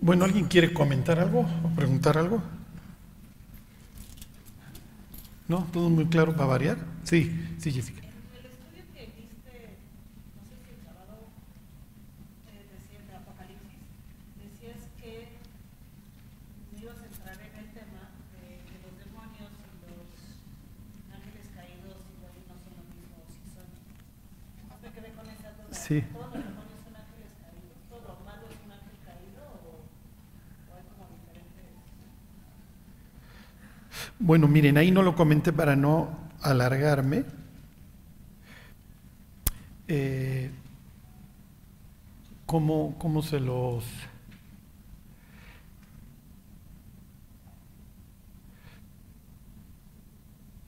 Bueno, ¿alguien quiere comentar algo o preguntar algo? ¿No? ¿Todo muy claro para variar? Sí, sí, Jessica. el estudio que viste, no sé si el sábado, eh, decía de Apocalipsis, decías que ibas a entrar en el tema de que los demonios y los ángeles caídos igual y no son lo mismo, si son. Me quedé con esa duda. Sí. ¿Todos los demonios son ángeles caídos? ¿Todo lo malo es un ángel caído o, o hay como diferentes? Bueno, miren, ahí no lo comenté para no alargarme. Eh, ¿cómo, ¿Cómo se los...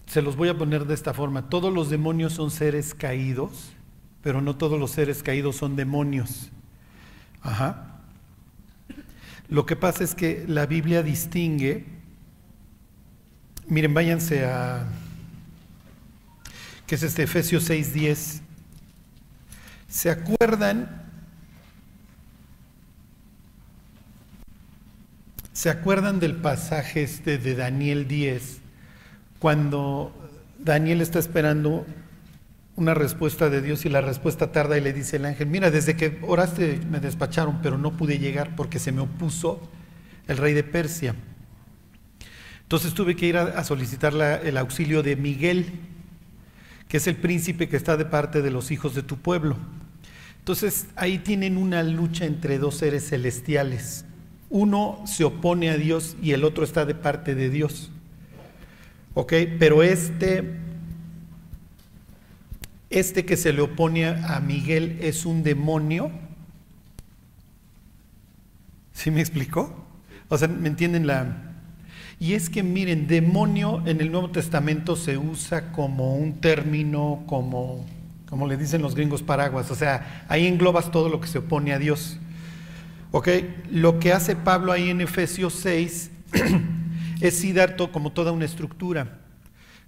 Se los voy a poner de esta forma. Todos los demonios son seres caídos, pero no todos los seres caídos son demonios. Ajá. Lo que pasa es que la Biblia distingue, miren, váyanse a, que es este Efesios 6:10. ¿Se acuerdan? ¿Se acuerdan del pasaje este de Daniel 10? Cuando Daniel está esperando una respuesta de Dios y la respuesta tarda y le dice el ángel, mira, desde que oraste me despacharon, pero no pude llegar porque se me opuso el rey de Persia. Entonces tuve que ir a, solicitar el auxilio de Miguel, que es el príncipe que está de parte de los hijos de tu pueblo. Entonces ahí tienen una lucha entre dos seres celestiales. Uno se opone a Dios y el otro está de parte de Dios. ¿Ok? Pero este, este que se le opone a Miguel es un demonio. ¿Sí me explicó? O sea, ¿me entienden la...? Y es que miren, demonio en el Nuevo Testamento se usa como un término, como, como le dicen los gringos paraguas. O sea, ahí englobas todo lo que se opone a Dios. ¿Ok? Lo que hace Pablo ahí en Efesios 6 es sí dar como toda una estructura.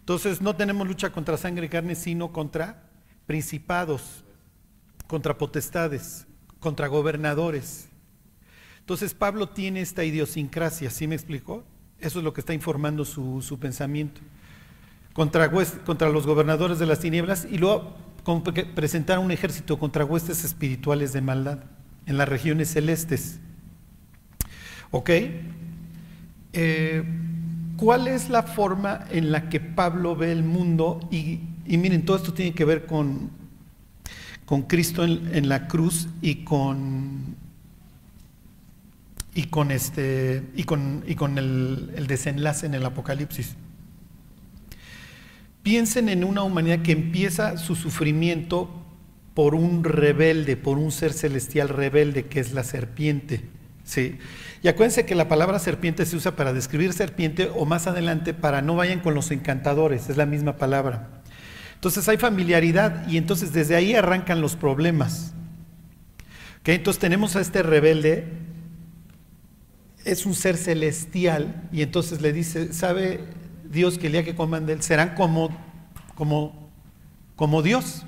Entonces no tenemos lucha contra sangre y carne, sino contra principados, contra potestades, contra gobernadores. Entonces Pablo tiene esta idiosincrasia, ¿sí me explicó? Eso es lo que está informando su, su pensamiento. Contra, contra los gobernadores de las tinieblas y luego presentar un ejército contra huestes espirituales de maldad en las regiones celestes. ¿Ok? Eh, ¿Cuál es la forma en la que Pablo ve el mundo? Y, y miren, todo esto tiene que ver con, con Cristo en la cruz y con, y con, este, y con, y con el, desenlace en el Apocalipsis. Piensen en una humanidad que empieza su sufrimiento por un rebelde, por un ser celestial rebelde que es la serpiente. ¿sí? Y acuérdense que la palabra serpiente se usa para describir serpiente o más adelante para no vayan con los encantadores, es la misma palabra. Entonces hay familiaridad y entonces desde ahí arrancan los problemas. ¿Ok? Entonces tenemos a este rebelde, es un ser celestial y entonces le dice, ¿sabe Dios que el día que coman de él serán como, como, como Dios?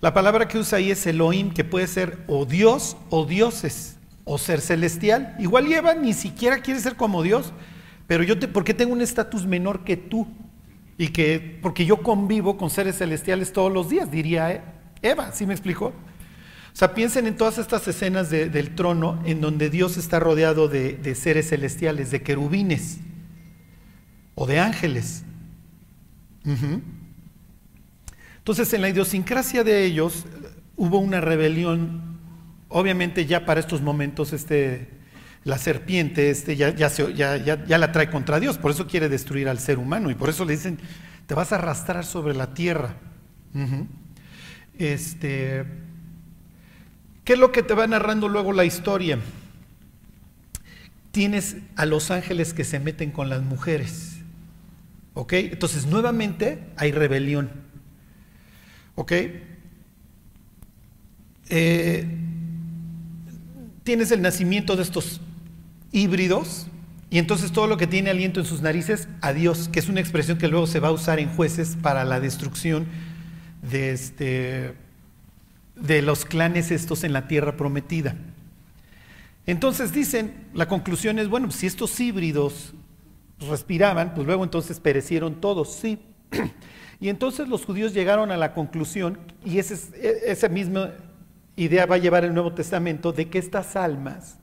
La palabra que usa ahí es Elohim, que puede ser o Dios o dioses, o ser celestial. Igual lleva, ni siquiera quiere ser como Dios, pero yo te, ¿por qué tengo un estatus menor que tú? Y que, porque yo convivo con seres celestiales todos los días, diría Eva, ¿sí me explicó? O sea, piensen en todas estas escenas de- del trono en donde Dios está rodeado de, seres celestiales, de querubines o de ángeles. Entonces, en la idiosincrasia de ellos eh, hubo una rebelión. Obviamente, ya para estos momentos, este, la serpiente este, ya, ya, ya- ya- la trae contra Dios. Por eso quiere destruir al ser humano. Y por eso le dicen: Te vas a arrastrar sobre la tierra. Este, ¿Qué es lo que te va narrando luego la historia? Tienes a los ángeles que se meten con las mujeres. ¿Ok? Entonces, nuevamente hay rebelión. ¿Ok? Eh, tienes el nacimiento de estos híbridos y entonces todo lo que tiene aliento en sus narices, a Dios, que es una expresión que luego se va a usar en jueces para la destrucción de, este, de los clanes estos en la tierra prometida. Entonces dicen, la conclusión es, bueno, si estos híbridos respiraban, pues luego entonces perecieron todos, sí. Y entonces los judíos llegaron a la conclusión, y ese e, esa misma idea va a llevar el Nuevo Testamento, de que estas almas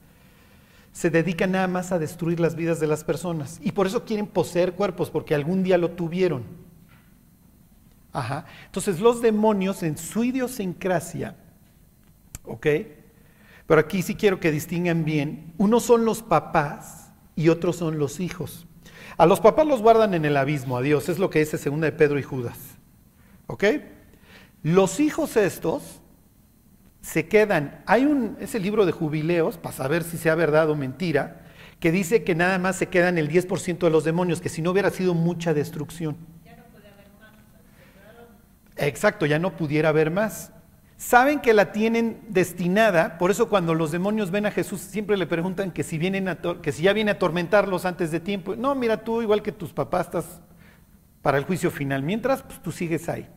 se dedican nada más a destruir las vidas de las personas. Y por eso quieren poseer cuerpos, porque algún día lo tuvieron. Ajá. Entonces los demonios en su idiosincrasia, ¿ok? Pero aquí sí quiero que distingan bien, unos son los papás y otros son los hijos. A los papás los guardan en el abismo, a Dios, es lo que dice segunda de Pedro y Judas. ¿Ok? Los hijos estos se quedan, hay un, ese libro de jubileos, para saber si sea verdad o mentira, que dice que nada más se quedan el 10% de los demonios, que si no hubiera sido mucha destrucción. Ya no puede haber más. Exacto, ya no pudiera haber más. Saben que la tienen destinada, por eso cuando los demonios ven a Jesús siempre le preguntan que si, que si ya viene a atormentarlos antes de tiempo. No, mira tú, igual que tus papás, estás para el juicio final. Mientras, pues tú sigues ahí.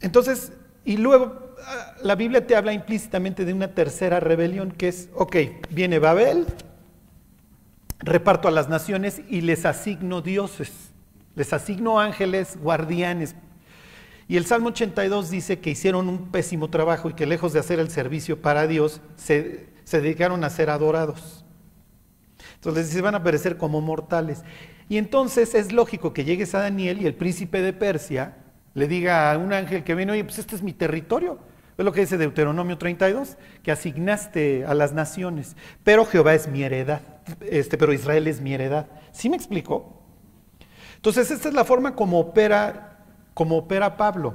Entonces, y luego ah, la Biblia te habla implícitamente de una tercera rebelión que es, ok, viene Babel, reparto a las naciones y les asigno dioses, les asigno ángeles, guardianes, y el Salmo 82 dice que hicieron un pésimo trabajo y que lejos de hacer el servicio para Dios, se, dedicaron a ser adorados. Entonces se van a perecer como mortales. Y entonces es lógico que llegues a Daniel y el príncipe de Persia le diga a un ángel que viene, oye, pues este es mi territorio. Es lo que dice Deuteronomio 32, que asignaste a las naciones. Pero Jehová es mi heredad, este, pero Israel es mi heredad. ¿Sí me explicó? Entonces, esta es la forma como opera como opera Pablo.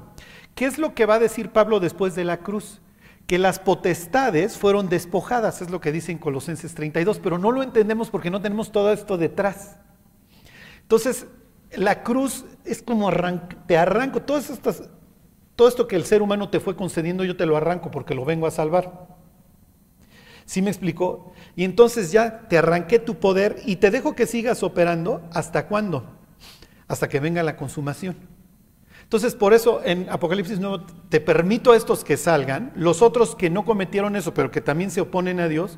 ¿Qué es lo que va a decir Pablo después de la cruz? Que las potestades fueron despojadas, es lo que dice en Colosenses 32, pero no lo entendemos porque no tenemos todo esto detrás. Entonces, la cruz es como te arranco, todas estas, todo esto que el ser humano te fue concediendo, yo te lo arranco porque lo vengo a salvar. ¿Sí me explicó? Y entonces ya te arranqué tu poder y te dejo que sigas operando. ¿Hasta cuándo? Hasta que venga la consumación. Entonces, por eso en Apocalipsis 9 te permito a estos que salgan, los otros que no cometieron eso, pero que también se oponen a Dios,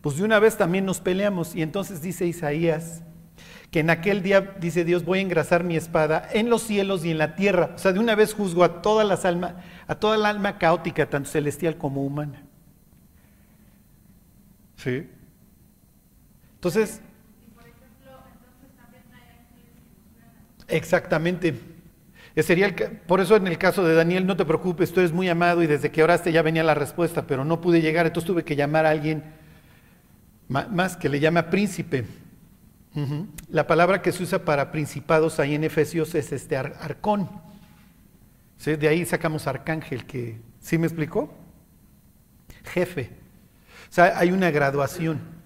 pues de una vez también nos peleamos. Y entonces dice Isaías que en aquel día, dice Dios, voy a engrasar mi espada en los cielos y en la tierra. O sea, de una vez juzgo a todas las almas, a toda el alma caótica, tanto celestial como humana. ¿Sí? Entonces, Exactamente. Sería por eso en el caso de Daniel, no te preocupes, tú eres muy amado y desde que oraste ya venía la respuesta, pero no pude llegar, entonces tuve que llamar a alguien más que le llama príncipe. La palabra que se usa para principados ahí en Efesios es este arcón. De ahí sacamos arcángel, que ¿sí me explicó? Jefe. O sea, hay una graduación.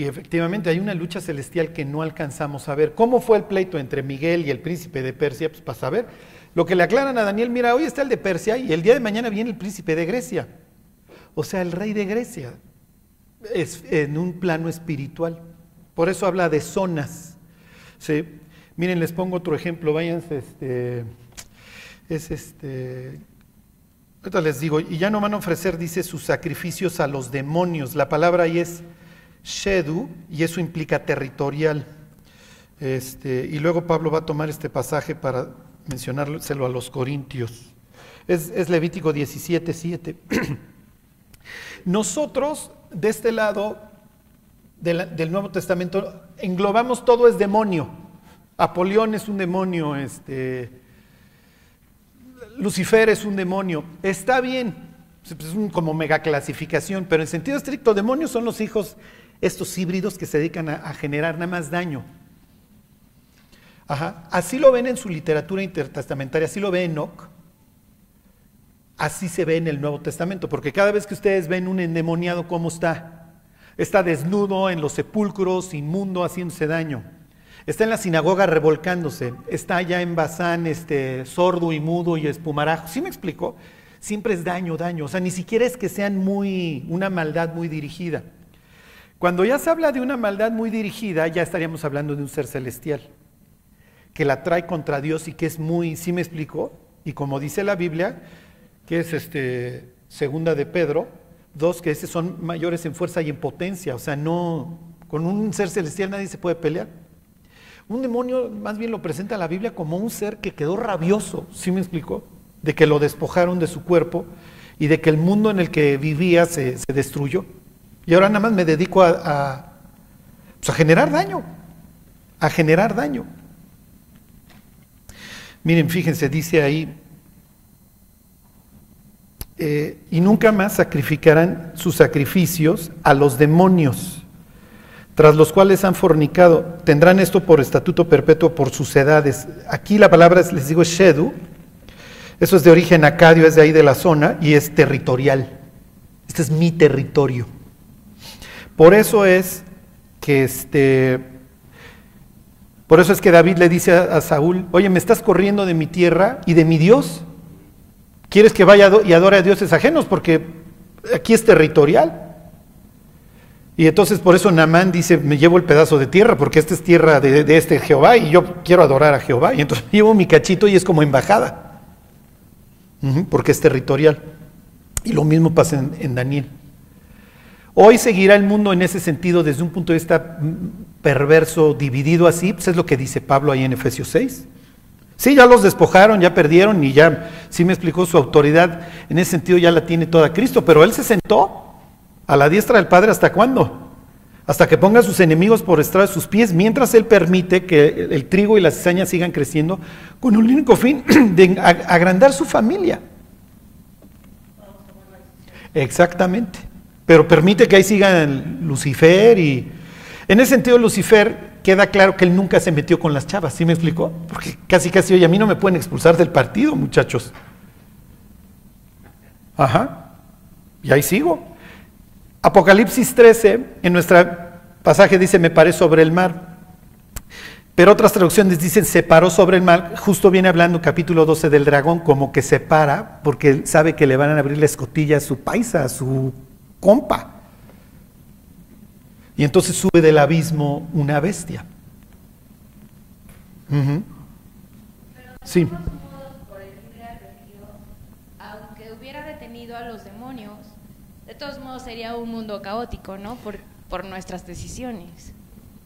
Y efectivamente hay una lucha celestial que no alcanzamos a ver. ¿Cómo fue el pleito entre Miguel y el príncipe de Persia? Pues para saber. Lo que le aclaran a Daniel, mira, hoy está el de Persia y el día de mañana viene el príncipe de Grecia. O sea, el rey de Grecia. Es en un plano espiritual. Por eso habla de zonas. ¿sí? Miren, les pongo otro ejemplo. Váyanse, este, es este, ahorita les digo, y ya no van a ofrecer, dice, sus sacrificios a los demonios. La palabra ahí es Shedu, y eso implica territorial. Este, y luego Pablo va a tomar este pasaje para mencionárselo a los corintios. Es, Levítico 17, 7. Nosotros, de este lado del Nuevo Testamento, englobamos todo es demonio. Apolión es un demonio, este, Lucifer es un demonio. Está bien, es un, como mega clasificación, pero en sentido estricto, demonios son los hijos estos híbridos que se dedican a, generar nada más daño. Así lo ven en su literatura intertestamentaria, así lo ve Enoch, así se ve en el Nuevo Testamento, porque cada vez que ustedes ven un endemoniado, ¿cómo está? Está desnudo en los sepulcros, inmundo, haciéndose daño. Está en la sinagoga revolcándose. Está allá en Bazán, este, sordo y mudo y espumarajo. ¿Sí me explico? Siempre es daño, daño. O sea, ni siquiera es que sean muy, una maldad muy dirigida. Cuando ya se habla de una maldad muy dirigida, ya estaríamos hablando de un ser celestial, que la trae contra Dios y que es muy, ¿sí me explico? Y como dice la Biblia, que es este, segunda de Pedro, dos que son mayores en fuerza y en potencia, o sea, no, con un ser celestial nadie se puede pelear. Un demonio más bien lo presenta la Biblia como un ser que quedó rabioso, ¿sí me explicó? De que lo despojaron de su cuerpo y de que el mundo en el que vivía se, destruyó. Y ahora nada más me dedico a, pues, a generar daño, a generar daño. Miren, fíjense, dice ahí, eh, y nunca más sacrificarán sus sacrificios a los demonios tras los cuales han fornicado, tendrán esto por estatuto perpetuo por sus edades. Aquí la palabra, les digo, shedu, eso es de origen acadio, es de ahí de la zona y es territorial. Este es mi territorio. Por eso es que este, por eso es que David le dice a, Saúl, oye, me estás corriendo de mi tierra y de mi Dios. ¿Quieres que vaya y adore a dioses ajenos? Porque aquí es territorial. Y entonces por eso Namán dice, me llevo el pedazo de tierra, porque esta es tierra de, este Jehová y yo quiero adorar a Jehová. Y entonces llevo mi cachito y es como embajada, porque es territorial. Y lo mismo pasa en, en, Daniel. Hoy seguirá el mundo en ese sentido desde un punto de vista mm, perverso, dividido así, pues es lo que dice Pablo ahí en Efesios 6. Sí, ya los despojaron, ya perdieron y ya, sí me explicó su autoridad, en ese sentido ya la tiene toda Cristo, pero él se sentó a la diestra del Padre hasta cuándo? Hasta que ponga a sus enemigos por estrado de sus pies, mientras Él permite que el trigo y las cizañas sigan creciendo con un único fin de agrandar su familia. Exactamente. Pero permite que ahí sigan Lucifer y... En ese sentido, Lucifer queda claro que él nunca se metió con las chavas, ¿sí me explicó? Porque casi casi, oye, a mí no me pueden expulsar del partido, muchachos. Ajá. Y ahí sigo. Apocalipsis 13, en nuestro pasaje dice, me paré sobre el mar. Pero otras traducciones dicen, se paró sobre el mar. Justo viene hablando capítulo 12 del dragón, como que se para, porque sabe que le van a abrir la escotilla a su paisa, a su compa. Y entonces sube del abismo una bestia. Sí. aunque hubiera detenido a los demonios, de todos modos sería un mundo caótico, ¿no? Por, por nuestras decisiones.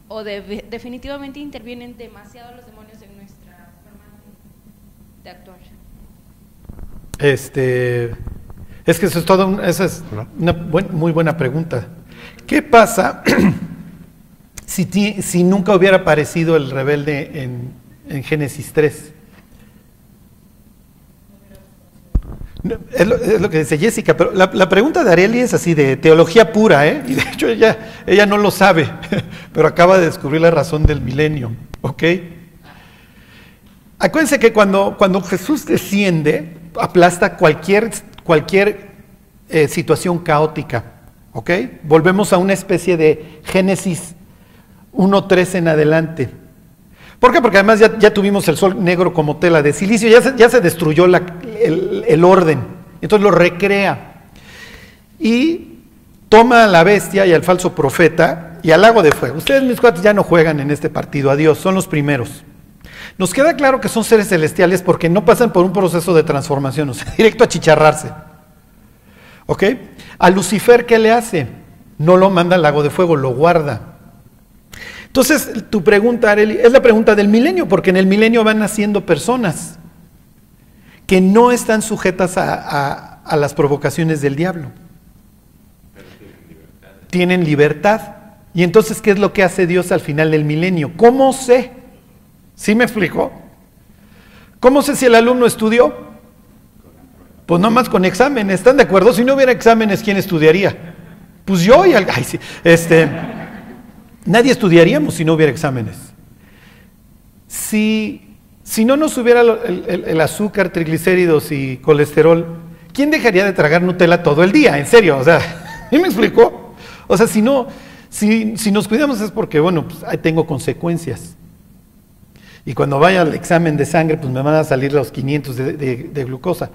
O definitivamente intervienen demasiado los demonios en nuestra forma de, actuar. Este, es que eso es todo, esa es una muy buena pregunta. ¿Qué pasa si, si nunca hubiera aparecido el rebelde en, en Génesis 3? Es lo, que dice Jessica, pero la, pregunta de Areli es así, de teología pura, ¿eh? Y de hecho ella, ella no lo sabe, pero acaba de descubrir la razón del milenio, ¿ok? Acuérdense que cuando, cuando Jesús desciende, aplasta cualquier, cualquier eh, situación caótica, ¿ok? Volvemos a una especie de Génesis 1.3 en adelante. ¿Por qué? Porque además ya, tuvimos el sol negro como tela de silicio, ya se, ya se destruyó el, orden, entonces lo recrea. Y toma a la bestia y al falso profeta y al lago de fuego. Ustedes, mis cuates, ya no juegan en este partido, adiós, son los primeros. Nos queda claro que son seres celestiales porque no pasan por un proceso de transformación, o sea, directo a chicharrarse. ¿Ok? A Lucifer, ¿qué le hace? No lo manda al lago de fuego, lo guarda. Entonces, tu pregunta, Areli, es la pregunta del milenio, porque en el milenio van naciendo personas que no están sujetas a, las provocaciones del diablo. tienen libertad. Y entonces, ¿qué es lo que hace Dios al final del milenio? ¿Cómo sé? ¿Sí me explico? ¿Cómo sé si el alumno estudió? Pues no más con exámenes, ¿están de acuerdo? Si no hubiera exámenes, ¿quién estudiaría? Pues yo y al... Ay, sí, este... Nadie estudiaríamos si no hubiera exámenes. Si, si no nos hubiera el, azúcar, triglicéridos y colesterol, ¿quién dejaría de tragar Nutella todo el día? En serio, o sea, ¿y me explicó? O sea, si no, si, si nos cuidamos es porque, bueno, pues tengo consecuencias. Y cuando vaya al examen de sangre, pues me van a salir los 500 de, de glucosa.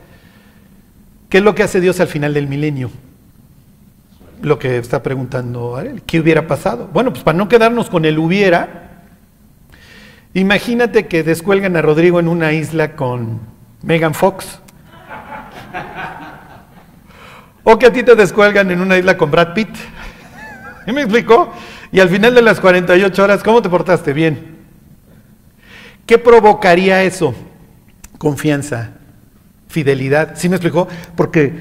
¿Qué es lo que hace Dios al final del milenio? lo que está preguntando Ariel, ¿qué hubiera pasado? Bueno, pues para no quedarnos con el hubiera, imagínate que descuelgan a Rodrigo en una isla con Megan Fox. O que a ti te descuelgan en una isla con Brad Pitt. ¿Sí me explicó? Y al final de las 48 horas, ¿cómo te portaste? Bien. ¿Qué provocaría eso? Confianza, fidelidad. ¿Sí me explicó? Porque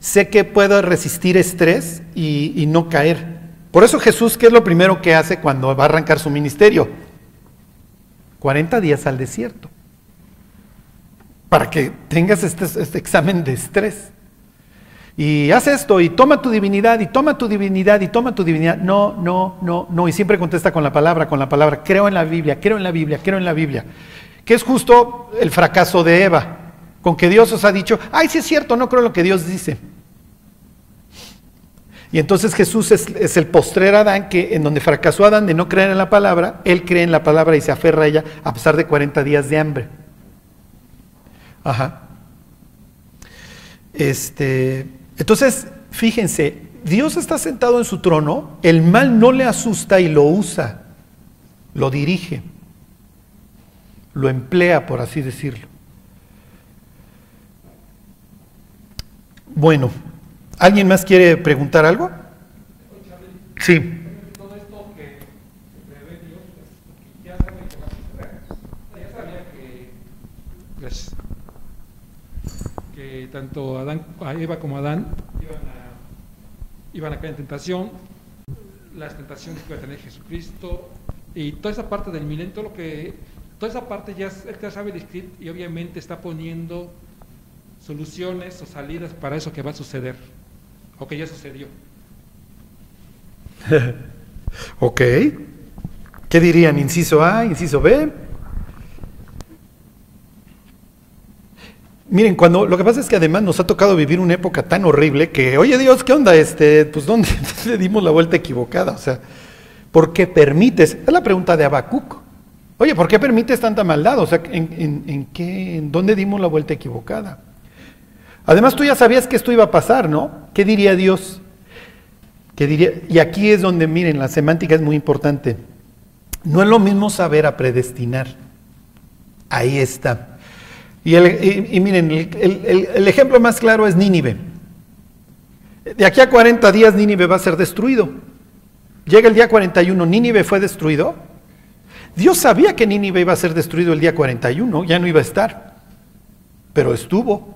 sé que puedo resistir estrés y, no caer. Por eso Jesús, ¿qué es lo primero que hace cuando va a arrancar su ministerio? 40 días al desierto. Para que tengas este, este examen de estrés. Y haz esto y toma tu divinidad y toma tu divinidad y toma tu divinidad. No, no, no, no. Y siempre contesta con la palabra, con la palabra. Creo en la Biblia, creo en la Biblia, creo en la Biblia. Que es justo el fracaso de Eva. Con que Dios os ha dicho, ay, sí es cierto, no creo en lo que Dios dice. Y entonces Jesús es, es, el postrer Adán, que en donde fracasó Adán de no creer en la palabra, él cree en la palabra y se aferra a ella a pesar de 40 días de hambre. Ajá. Este, entonces, fíjense, Dios está sentado en su trono, el mal no le asusta y lo usa, lo dirige, lo emplea, por así decirlo. Bueno, ¿alguien más quiere preguntar algo? Sí. Todo esto que prevé Dios, pues, ya sabe que va a suceder. Ya sabía que, pues, que tanto Adán, Eva como Adán iban a, caer en tentación, las tentaciones que iba a tener Jesucristo y toda esa parte del milenio, todo lo que, toda esa parte ya ya sabe describir y obviamente está poniendo soluciones o salidas para eso que va a suceder o que ya sucedió. ok. ¿Qué dirían? ¿Inciso A, inciso B? Miren, cuando lo que pasa es que además nos ha tocado vivir una época tan horrible que, oye Dios, ¿qué onda? Este, pues dónde le dimos la vuelta equivocada, o sea, ¿por qué permites? Es la pregunta de Abacuc. Oye, ¿por qué permites tanta maldad? O sea, ¿en, qué, en dónde dimos la vuelta equivocada? Además, tú ya sabías que esto iba a pasar, ¿no? ¿Qué diría Dios? ¿Qué diría? Y aquí es donde, miren, la semántica es muy importante. No es lo mismo saber a predestinar. Ahí está. Y, el, y, miren, el, el, el, ejemplo más claro es Nínive. De aquí a 40 días Nínive va a ser destruido. Llega el día 41, Nínive fue destruido. Dios sabía que Nínive iba a ser destruido el día 41, ya no iba a estar. Pero estuvo.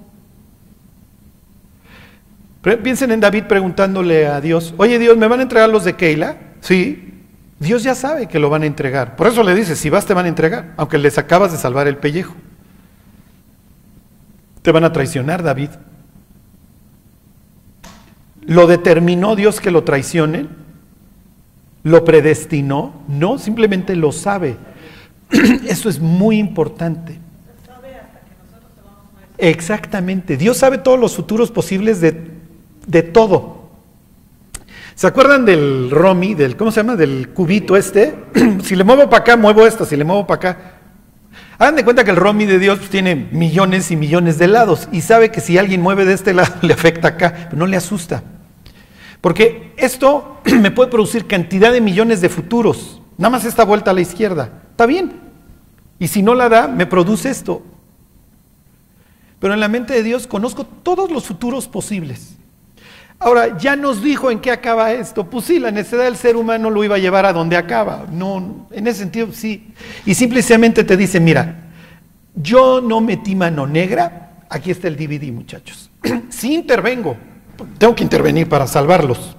Piensen en David preguntándole a Dios, oye Dios, ¿me van a entregar los de Keila? Sí, Dios ya sabe que lo van a entregar. Por eso le dice, si vas te van a entregar, aunque les acabas de salvar el pellejo. Te van a traicionar, David. ¿Lo determinó Dios que lo traicionen? ¿Lo predestinó? No, simplemente lo sabe. Eso es muy importante. Exactamente. Dios sabe todos los futuros posibles de de todo. ¿Se acuerdan del Romy, del, ¿cómo se llama? Del cubito este. si le muevo para acá, muevo esto, si le muevo para acá. Hagan de cuenta que el Romy de Dios pues, tiene millones y millones de lados y sabe que si alguien mueve de este lado le afecta acá, pero no le asusta. Porque esto me puede producir cantidad de millones de futuros. Nada más esta vuelta a la izquierda. Está bien. Y si no la da, me produce esto. Pero en la mente de Dios conozco todos los futuros posibles. Ahora, ya nos dijo en qué acaba esto. Pues sí, la necesidad del ser humano lo iba a llevar a donde acaba. No, en ese sentido sí. Y simplemente te dice, mira, yo no metí mano negra, aquí está el DVD, muchachos. sí intervengo, tengo que intervenir para salvarlos.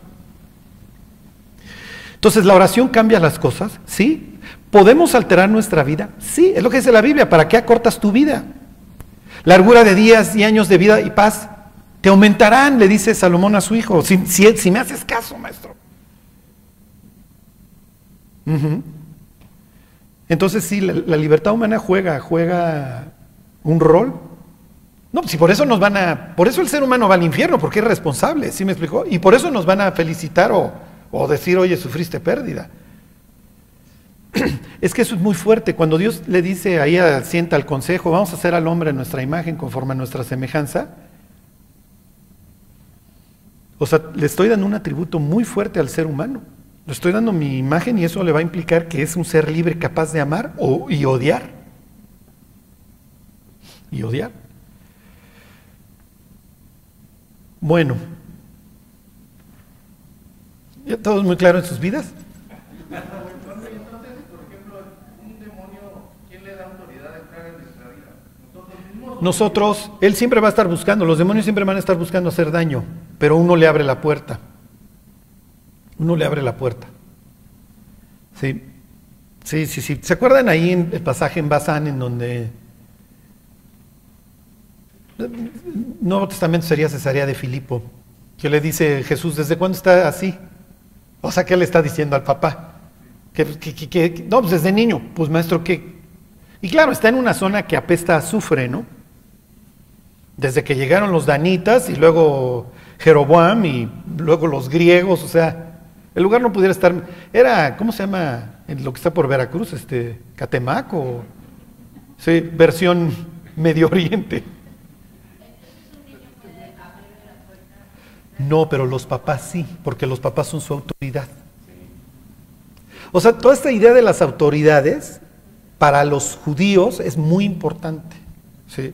Entonces, ¿la oración cambia las cosas? Sí. ¿Podemos alterar nuestra vida? Sí, es lo que dice la Biblia. ¿Para qué acortas tu vida? Largura de días y años de vida y paz te aumentarán, le dice Salomón a su hijo, si, me haces caso, maestro. Entonces sí, la, la, libertad humana juega, juega un rol. No, si por eso nos van a, por eso el ser humano va al infierno, porque es responsable, ¿sí me explicó? Y por eso nos van a felicitar o, o decir, oye, sufriste pérdida. Es que eso es muy fuerte. Cuando Dios le dice ahí sienta al consejo, vamos a hacer al hombre nuestra imagen conforme a nuestra semejanza, o sea, le estoy dando un atributo muy fuerte al ser humano. Le estoy dando mi imagen y eso le va a implicar que es un ser libre capaz de amar o, y odiar. Y odiar. Bueno, ¿Todo es muy claro en sus vidas? Nosotros, Él siempre va a estar buscando, los demonios siempre van a estar buscando hacer daño, pero uno le abre la puerta. Uno le abre la puerta. Sí, sí, sí, sí. ¿Se acuerdan ahí en el pasaje en Bazán en donde Nuevo Testamento sería Cesarea de Filipo, que le dice Jesús, ¿desde cuándo está así? O sea, ¿qué le está diciendo al papá? Que, no, pues desde niño, pues maestro, ¿qué? Y claro, está en una zona que apesta a azufre, ¿no? Desde que llegaron los danitas y luego Jeroboam y luego los griegos, o sea, el lugar no pudiera estar, era, ¿cómo se llama? Lo que está por Veracruz, este, Catemac o, sí, versión Medio Oriente. No, pero los papás sí, porque los papás son su autoridad. O sea, toda esta idea de las autoridades para los judíos es muy importante. ¿sí?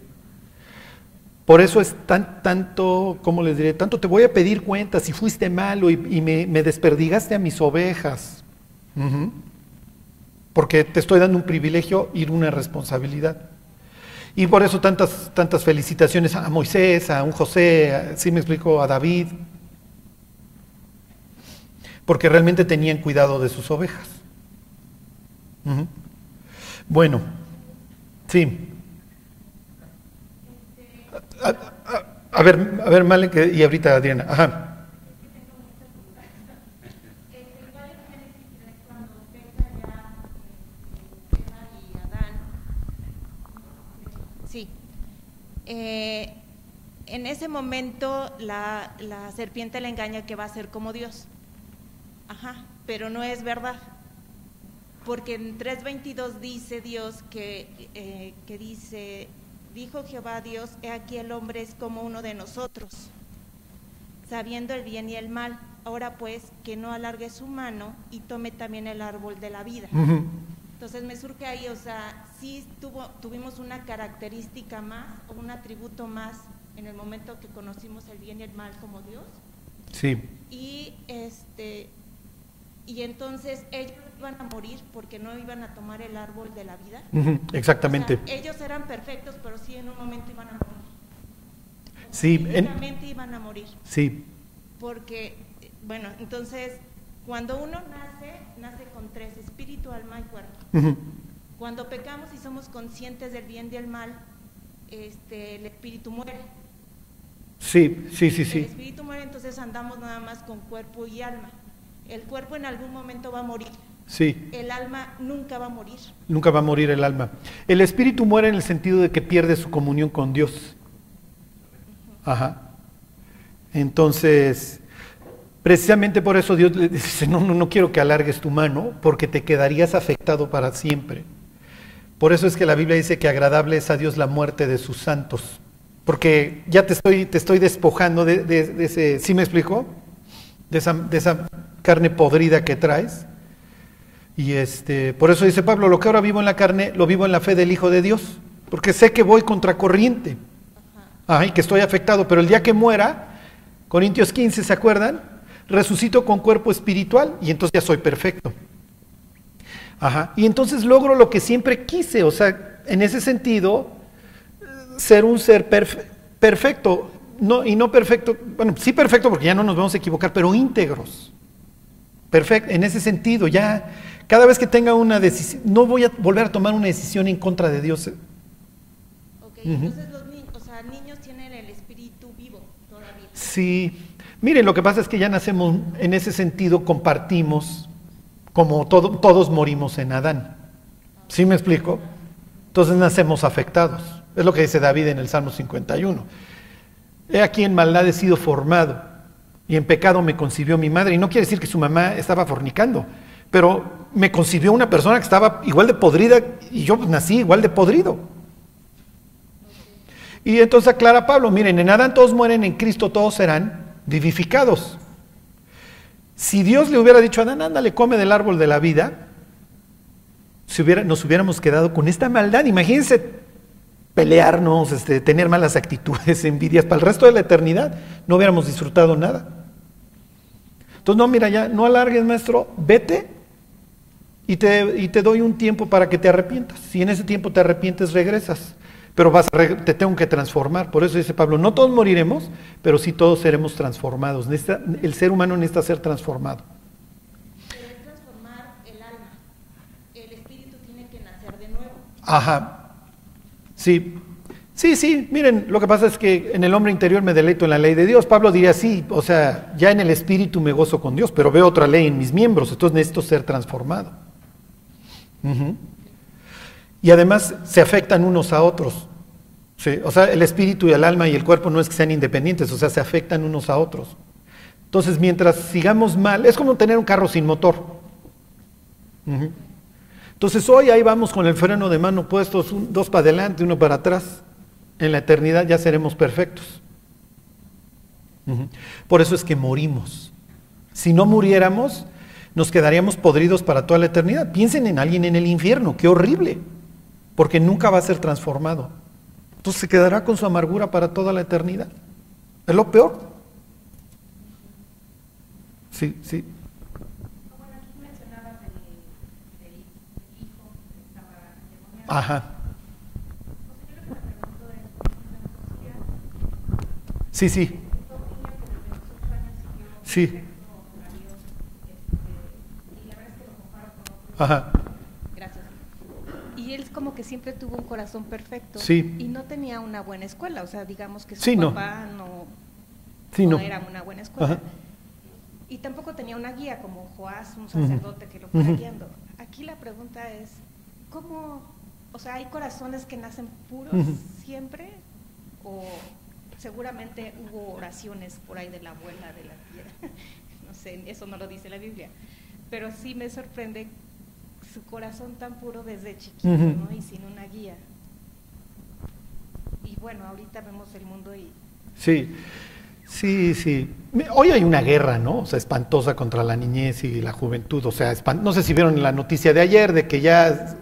Por eso es tan, tanto, ¿cómo les diré? Tanto te voy a pedir cuentas si fuiste malo y, me, desperdigaste a mis ovejas. Porque te estoy dando un privilegio y una responsabilidad. Y por eso tantas, tantas felicitaciones a Moisés, a un José, si me explico, a David. Porque realmente tenían cuidado de sus ovejas. Bueno, sí. A, ver, a ver, Malen, y ahorita Adriana. Ajá. Eh, en ese momento la, serpiente le engaña que va a ser como Dios. Ajá, pero no es verdad. Porque en 3.22 dice Dios que, eh, que dice, dijo Jehová Dios, he aquí el hombre es como uno de nosotros, sabiendo el bien y el mal. Ahora pues, que no alargue su mano y tome también el árbol de la vida. Entonces me surge ahí, o sea, sí tuvo, tuvimos una característica más o un atributo más en el momento que conocimos el bien y el mal como Dios. Sí. Y este y entonces ellos iban a morir porque no iban a tomar el árbol de la vida. exactamente. ellos eran perfectos, pero sí en un momento iban a morir. Sí, en... iban a morir. Sí. Porque bueno, entonces cuando uno nace, nace con tres, espíritu, alma y cuerpo. Cuando pecamos y somos conscientes del bien y del mal, este, el espíritu muere. Sí, sí, sí, sí. El espíritu muere, entonces andamos nada más con cuerpo y alma. El cuerpo en algún momento va a morir. Sí. El alma nunca va a morir. Nunca va a morir el alma. El espíritu muere en el sentido de que pierde su comunión con Dios. Ajá. Entonces, Precisamente por eso Dios le dice, no, no, no quiero que alargues tu mano porque te quedarías afectado para siempre. Por eso es que la Biblia dice que agradable es a Dios la muerte de sus santos. Porque ya te estoy, te estoy despojando de, ese, ¿sí me explico? De esa, de esa carne podrida que traes. Y este, por eso dice Pablo, lo que ahora vivo en la carne, lo vivo en la fe del Hijo de Dios. Porque sé que voy contracorriente. Ay, que estoy afectado, pero el día que muera, Corintios 15, ¿se acuerdan? resucito con cuerpo espiritual y entonces ya soy perfecto. Ajá. Y entonces logro lo que siempre quise, o sea, en ese sentido, ser un ser perfecto, no, y no perfecto, bueno, sí perfecto porque ya no nos vamos a equivocar, pero íntegros. Perfecto, en ese sentido, ya cada vez que tenga una decisión, no voy a volver a tomar una decisión en contra de Dios. Ok, entonces los niños, o sea, niños tienen el espíritu vivo todavía. Sí, Miren, lo que pasa es que ya nacemos, en ese sentido compartimos, como todos morimos en Adán. ¿Sí me explico? Entonces nacemos afectados. Es lo que dice David en el Salmo 51. He aquí en maldad he sido formado y en pecado me concibió mi madre. Y no quiere decir que su mamá estaba fornicando, pero me concibió una persona que estaba igual de podrida y yo nací igual de podrido. Y entonces aclara Pablo, miren, en Adán todos mueren, en Cristo todos serán vivificados. Si Dios le hubiera dicho a Adán, ándale, come del árbol de la vida, si hubiera, nos hubiéramos quedado con esta maldad. Imagínense pelearnos, este, tener malas actitudes, envidias para el resto de la eternidad. No hubiéramos disfrutado nada. Entonces, no, mira, ya, no alargues, maestro, vete y te, y te doy un tiempo para que te arrepientas. Si en ese tiempo te arrepientes, regresas. Pero vas a te tengo que transformar. Por eso dice Pablo, no todos moriremos, pero sí todos seremos transformados. Necesita- el ser humano necesita ser transformado. Transformar el alma. El espíritu tiene que nacer de nuevo. Ajá. Sí. Sí, sí, miren, lo que pasa es que en el hombre interior me deleito en la ley de Dios. Pablo diría sí, o sea, ya en el espíritu me gozo con Dios, pero veo otra ley en mis miembros, entonces necesito ser transformado. Y además se afectan unos a otros. Sí, o sea, el espíritu y el alma y el cuerpo no es que sean independientes, o sea, se afectan unos a otros. Entonces, mientras sigamos mal, es como tener un carro sin motor. Entonces hoy ahí vamos con el freno de mano puestos, dos para adelante, uno para atrás. En la eternidad ya seremos perfectos. Por eso es que morimos. Si no muriéramos, nos quedaríamos podridos para toda la eternidad. Piensen en alguien en el infierno, qué horrible, porque nunca va a ser transformado. Entonces se quedará con su amargura para toda la eternidad. Es lo peor. Sí, sí. Bueno, aquí mencionabas del, del hijo que estaba endemoniado. Ajá. O sea, yo lo que me pregunto es, por ejemplo, en Josías, Sí, sí. todo niño que desde los ocho años siguió Sí. perfecto a Dios, este, y la verdad es que lo comparo con otros. Ajá. Gracias. Y él como que siempre tuvo un corazón perfecto. Sí. Y no tenía una buena escuela, o sea, digamos que su Sí, no. papá no, Sí, no. era una buena escuela. Ajá. Y tampoco tenía una guía como Joás, un sacerdote que lo fuera guiando. Aquí la pregunta es, ¿cómo, o sea, hay corazones que nacen puros siempre? ¿O seguramente hubo oraciones por ahí de la abuela, de la tía? no sé, eso no lo dice la Biblia. Pero sí me sorprende su corazón tan puro desde chiquito. ¿no? Y sin una guía. Y bueno, ahorita vemos el mundo y Sí, sí, sí. Hoy hay una guerra, ¿no? O sea, espantosa contra la niñez y la juventud. O sea, no sé si vieron la noticia de ayer de que ya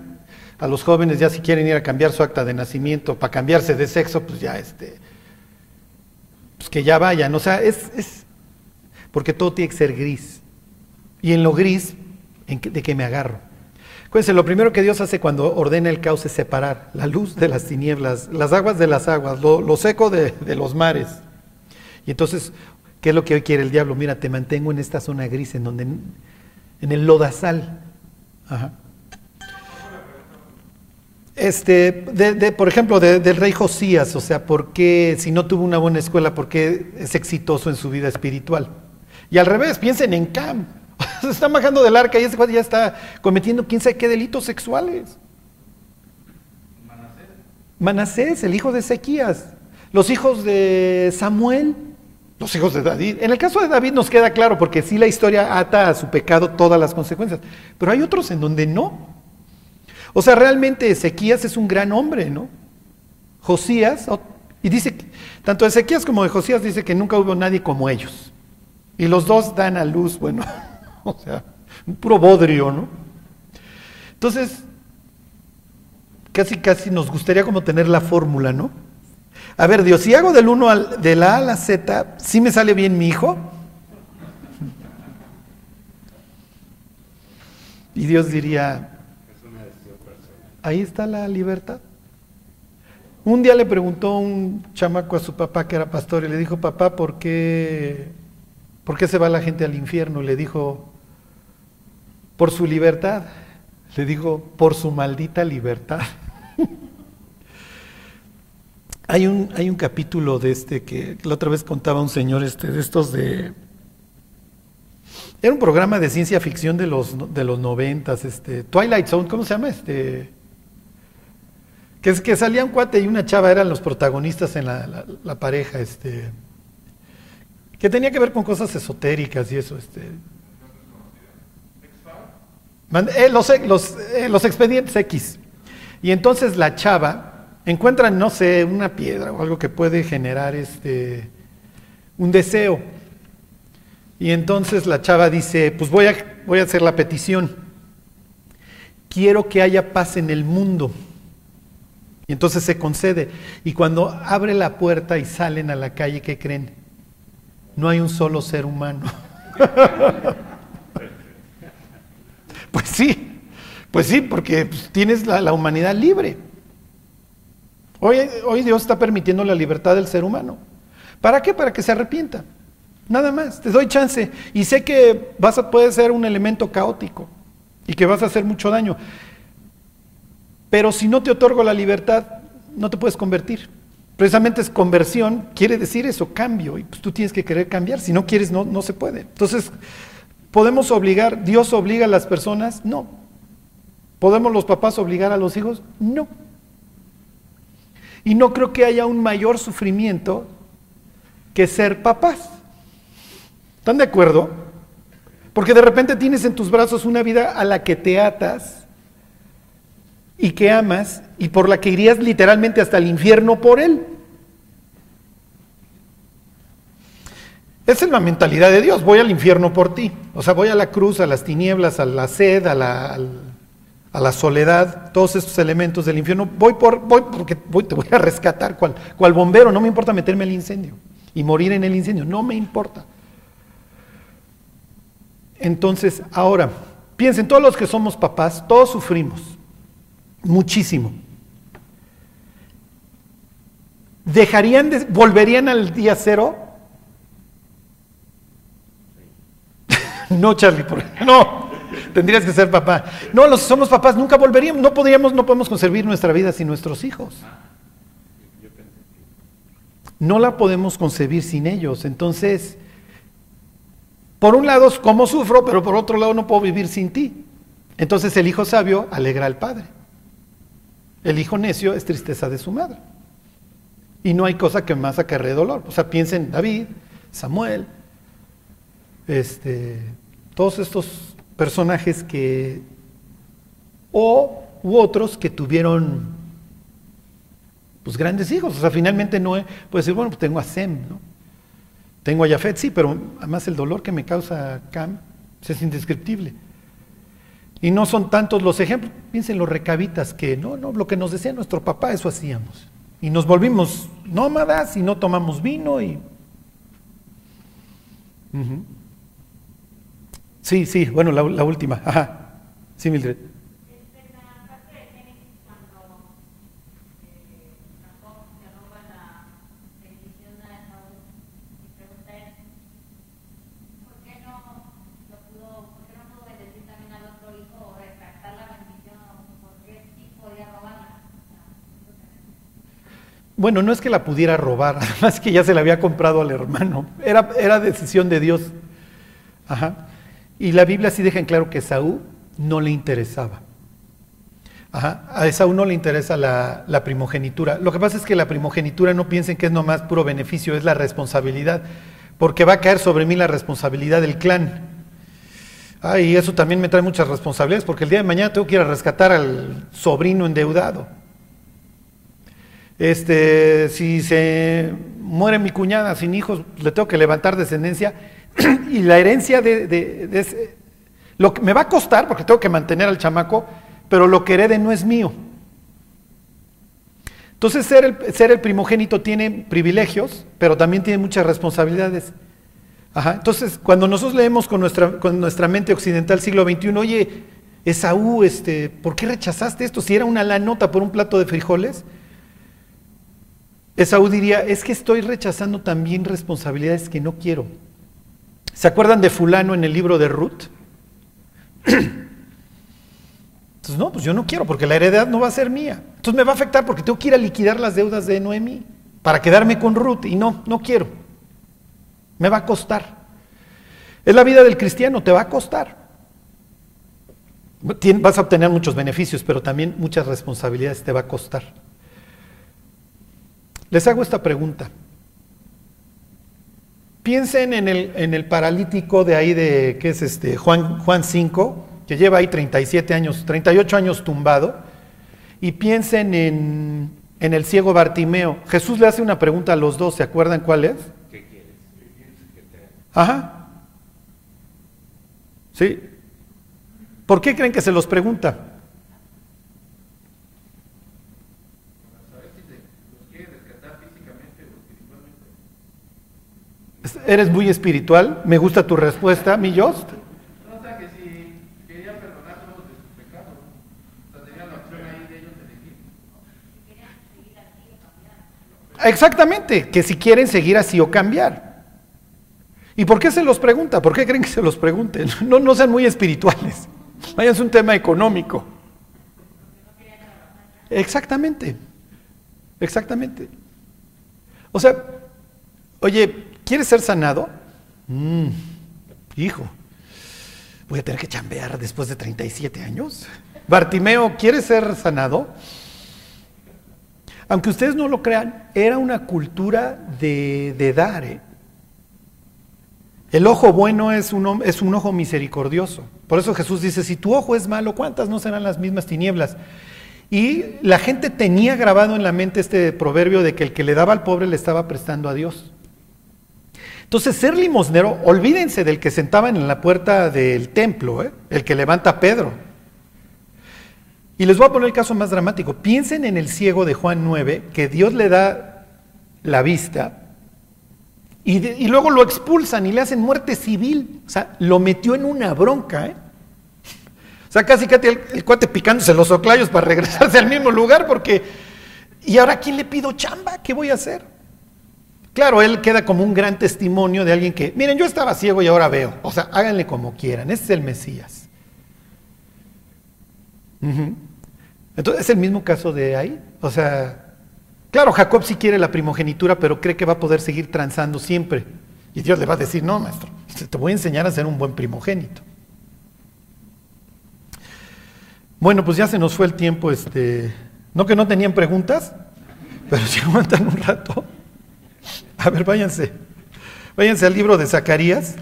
a los jóvenes ya si quieren ir a cambiar su acta de nacimiento para cambiarse de sexo, pues ya este, pues que ya vayan. O sea, es, es porque todo tiene que ser gris. Y en lo gris, ¿en qué- ¿de qué me agarro? Acuérdense, lo primero que Dios hace cuando ordena el caos es separar la luz de las tinieblas, las aguas de las aguas, lo, lo seco de, de los mares. Y entonces, ¿qué es lo que hoy quiere el diablo? Mira, te mantengo en esta zona gris, en donde, en el lodazal. Ajá. Este, de, por ejemplo, de- del rey Josías, o sea, ¿por qué, si no tuvo una buena escuela, por qué es exitoso en su vida espiritual? Y al revés, piensen en Cam. Se está bajando del arca y ese ya está cometiendo quién sabe qué delitos sexuales. Manasés, el hijo de Ezequías, los hijos de Samuel, los hijos de David. En el caso de David nos queda claro, porque sí la historia ata a su pecado todas las consecuencias, pero hay otros en donde no. O sea, realmente Ezequías es un gran hombre, ¿no? Josías, y dice, tanto Ezequías como de Josías dice que nunca hubo nadie como ellos. Y los dos dan a luz, bueno, o sea, un puro bodrio, ¿no? Entonces, casi casi nos gustaría como tener la fórmula, ¿no? A ver, Dios, si hago del 1 al, de la A a la Z, ¿sí me sale bien mi hijo? Y Dios diría, ahí está la libertad. Un día le preguntó un chamaco a su papá que era pastor y le dijo, papá, ¿por qué, ¿por qué se va la gente al infierno? Le dijo, por su libertad. Le dijo, por su maldita libertad. hay, un, hay un capítulo de este que la otra vez contaba un señor este, de estos de... Era un programa de ciencia ficción de los, de los noventas, este, Twilight Zone, ¿cómo se llama? Este, que, salía un cuate y una chava, eran los protagonistas en la, pareja, este, que tenía que ver con cosas esotéricas y eso, este. Eh, los, los, eh, los expedientes X. Y entonces la chava encuentra, no sé, una piedra o algo que puede generar este, un deseo. Y entonces la chava dice, pues voy a, voy a hacer la petición. Quiero que haya paz en el mundo. Y entonces se concede. Y cuando abre la puerta y salen a la calle, ¿qué creen? No hay un solo ser humano. pues sí, pues sí, porque pues, tienes la, humanidad libre. Hoy, hoy Dios está permitiendo la libertad del ser humano. ¿Para qué? Para que se arrepienta. Nada más, te doy chance. Y sé que vas a, puede ser un elemento caótico y que vas a hacer mucho daño. Pero si no te otorgo la libertad, no te puedes convertir. Precisamente es conversión, quiere decir eso, cambio. Y pues tú tienes que querer cambiar. Si no quieres, no, no se puede. Entonces, ¿podemos obligar? ¿Dios obliga a las personas? No. ¿Podemos los papás obligar a los hijos? No. Y no creo que haya un mayor sufrimiento que ser papás. ¿Están de acuerdo? Porque de repente tienes en tus brazos una vida a la que te atas y que amas y por la que irías literalmente hasta el infierno por él. Esa es la mentalidad de Dios, voy al infierno por ti. O sea, voy a la cruz, a las tinieblas, a la sed, a la, a la soledad, todos estos elementos del infierno. Voy, por, voy porque voy, te voy a rescatar, cual, cual bombero, no me importa meterme al incendio y morir en el incendio, no me importa. Entonces, ahora, piensen, todos los que somos papás, todos sufrimos muchísimo. ¿Dejarían de, volverían al día cero? no, Charlie, no, tendrías que ser papá. No, los somos papás nunca volveríamos, no podríamos, no podemos concebir nuestra vida sin nuestros hijos. No la podemos concebir sin ellos. Entonces, por un lado, ¿cómo sufro? Pero por otro lado, no puedo vivir sin ti. Entonces el hijo sabio alegra al padre. El hijo necio es tristeza de su madre. Y no hay cosa que más acarree dolor. O sea, piensen David, Samuel, este, todos estos personajes que, o u otros que tuvieron pues grandes hijos. O sea, finalmente Noé puede decir, bueno, pues tengo a Sem, ¿no? Tengo a Jafet, sí, pero además el dolor que me causa Cam es indescriptible. Y no son tantos los ejemplos, piensen los recabitas que no, no, lo que nos decía nuestro papá, eso hacíamos. Y nos volvimos nómadas y no tomamos vino y... Sí, sí, bueno, la, la última. Ajá. Sí, Mildred. Bueno, no es que la pudiera robar, además que ya se la había comprado al hermano. Era, era decisión de Dios. Ajá. Y la Biblia sí deja en claro que Saúl no le interesaba. Ajá. A Esaú no le interesa la, primogenitura. Lo que pasa es que la primogenitura no piensen que es nomás puro beneficio, es la responsabilidad, porque va a caer sobre mí la responsabilidad del clan. Ah, y eso también me trae muchas responsabilidades, porque el día de mañana tengo que ir a rescatar al sobrino endeudado. Este, si se muere mi cuñada sin hijos, le tengo que levantar descendencia y la herencia de, lo que me va a costar porque tengo que mantener al chamaco, pero lo que herede no es mío. Entonces ser el, ser el primogénito tiene privilegios, pero también tiene muchas responsabilidades. Ajá. Entonces, cuando nosotros leemos con nuestra, con nuestra mente occidental siglo XXI, oye, Esaú, este, ¿por qué rechazaste esto? Si era una la nota por un plato de frijoles, Esaú diría, es que estoy rechazando también responsabilidades que no quiero. ¿Se acuerdan de fulano en el libro de Ruth? Entonces, no, pues yo no quiero porque la heredad no va a ser mía. Entonces me va a afectar porque tengo que ir a liquidar las deudas de Noemí para quedarme con Ruth y no, no quiero. Me va a costar. Es la vida del cristiano, te va a costar. Vas a obtener muchos beneficios, pero también muchas responsabilidades te va a costar. Les hago esta pregunta. Piensen en el, en el paralítico de ahí de, ¿qué es este? Juan, Juan 5, que lleva ahí 37 años, 38 años tumbado, y piensen en, en el ciego Bartimeo. Jesús le hace una pregunta a los dos, ¿se acuerdan cuál es? ¿Qué quieres? ¿Qué quieres que te Ajá. ¿Sí? ¿Por qué creen que se los pregunta? Eres muy espiritual. Me gusta tu respuesta, mi Jost. Exactamente, que si quieren seguir así o cambiar. ¿Y por qué se los pregunta? ¿Por qué creen que se los pregunten? No, no sean muy espirituales. Váyanse un tema económico. Exactamente. Exactamente. O sea, oye, ¿quieres ser sanado? Mm, hijo, voy a tener que chambear después de 37 años. Bartimeo, ¿quieres ser sanado? Aunque ustedes no lo crean, era una cultura de, de dar. ¿eh? El ojo bueno es un, es un ojo misericordioso. Por eso Jesús dice, si tu ojo es malo, ¿cuántas no serán las mismas tinieblas? Y la gente tenía grabado en la mente este proverbio de que el que le daba al pobre le estaba prestando a Dios. Entonces, ser limosnero, olvídense del que sentaban en la puerta del templo, ¿eh? el que levanta a Pedro. Y les voy a poner el caso más dramático. Piensen en el ciego de Juan 9, que Dios le da la vista y, luego lo expulsan y le hacen muerte civil. O sea, lo metió en una bronca. ¿eh? O sea, casi casi el, el cuate picándose los oclayos para regresarse al mismo lugar porque... ¿Y ahora quién le pido chamba? ¿Qué voy a hacer? Claro, él queda como un gran testimonio de alguien que, miren, yo estaba ciego y ahora veo. O sea, háganle como quieran. Ese es el Mesías. Entonces, es el mismo caso de ahí. O sea, claro, Jacob sí quiere la primogenitura, pero cree que va a poder seguir transando siempre. Y Dios le va a decir, no, maestro, te voy a enseñar a ser un buen primogénito. Bueno, pues ya se nos fue el tiempo, este, no que no tenían preguntas, pero si aguantan un rato. A ver, váyanse. Váyanse al libro de Zacarías.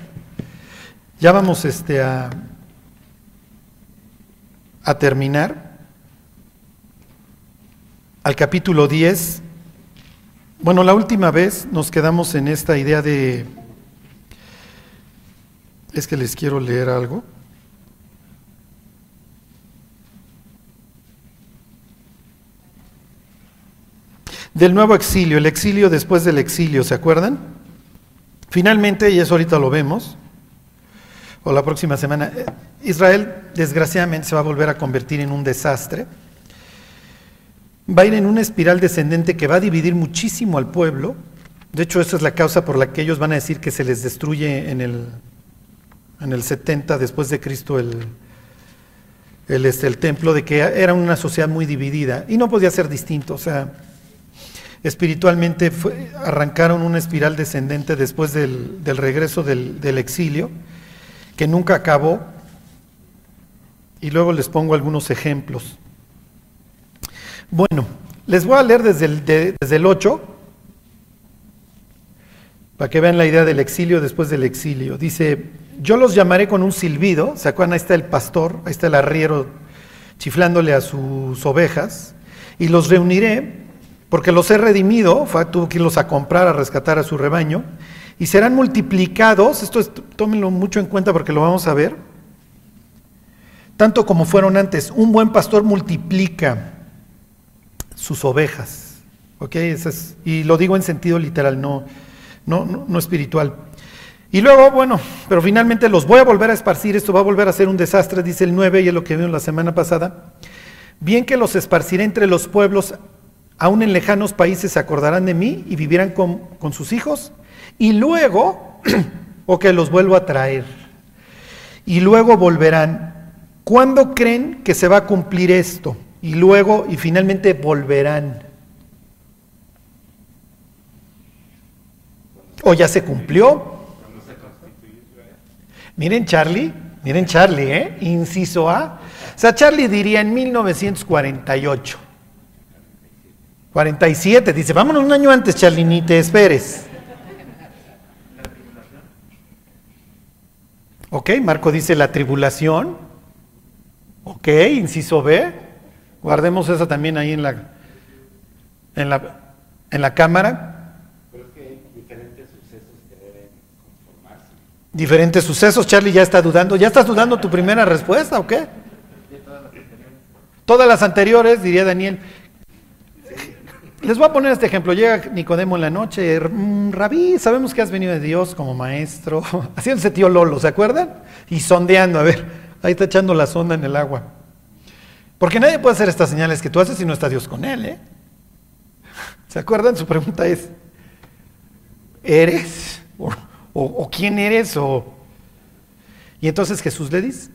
Ya vamos este, a, a terminar. Al capítulo 10. Bueno, la última vez nos quedamos en esta idea de... Es que les quiero leer algo. Del nuevo exilio, el exilio después del exilio, ¿se acuerdan? Finalmente, y eso ahorita lo vemos, o la próxima semana, eh, Israel desgraciadamente se va a volver a convertir en un desastre. Va a ir en una espiral descendente que va a dividir muchísimo al pueblo. De hecho, esa es la causa por la que ellos van a decir que se les destruye en el, en el 70 después de Cristo el, el, este, el templo, de que era una sociedad muy dividida y no podía ser distinto. O sea, espiritualmente arrancaron una espiral descendente después del, del regreso del, del exilio, que nunca acabó. Y luego les pongo algunos ejemplos. Bueno, les voy a leer desde el, de- desde el 8, para que vean la idea del exilio después del exilio. Dice, yo los llamaré con un silbido, ¿se acuerdan? Ahí está el pastor, ahí está el arriero chiflándole a sus ovejas, y los reuniré, porque los he redimido, tuvo que irlos a comprar, a rescatar a su rebaño, y serán multiplicados, esto es- tómenlo mucho en cuenta porque lo vamos a ver, tanto como fueron antes. Un buen pastor multiplica sus ovejas. ¿Ok? Y lo digo en sentido literal, no, no, no, no espiritual. Y luego, bueno, pero finalmente los voy a volver a esparcir, esto va a volver a ser un desastre, dice el 9, y es lo que vimos la semana pasada. Bien que los esparciré entre los pueblos, aún en lejanos países se acordarán de mí y vivirán con, con sus hijos, y luego, o que los vuelvo a traer, y luego volverán. ¿Cuándo creen que se va a cumplir esto? Y luego, y finalmente volverán. ¿O ya se cumplió? Miren Charlie, miren Charlie, ¿eh? Inciso A. O sea, Charlie diría en 1948. 47, dice, vámonos un año antes, Charlie, ni te esperes. Ok, Marco dice la tribulación. Ok, inciso B. Guardemos eso también ahí en la, en la, en la cámara. Que hay diferentes sucesos que deben conformarse. Diferentes sucesos. Charlie ya está dudando. ¿Ya estás dudando tu primera respuesta o qué? Todas las anteriores, diría Daniel. Les voy a poner este ejemplo. Llega Nicodemo en la noche, "Mm, Rabí, sabemos que has venido de Dios como maestro, haciéndose tío Lolo, ¿se acuerdan? Y sondeando, a ver, ahí está echando la sonda en el agua. Porque nadie puede hacer estas señales que tú haces si no está Dios con él, ¿eh? ¿Se acuerdan? Su pregunta es, ¿eres? ¿O, quién eres? Y entonces Jesús le dice,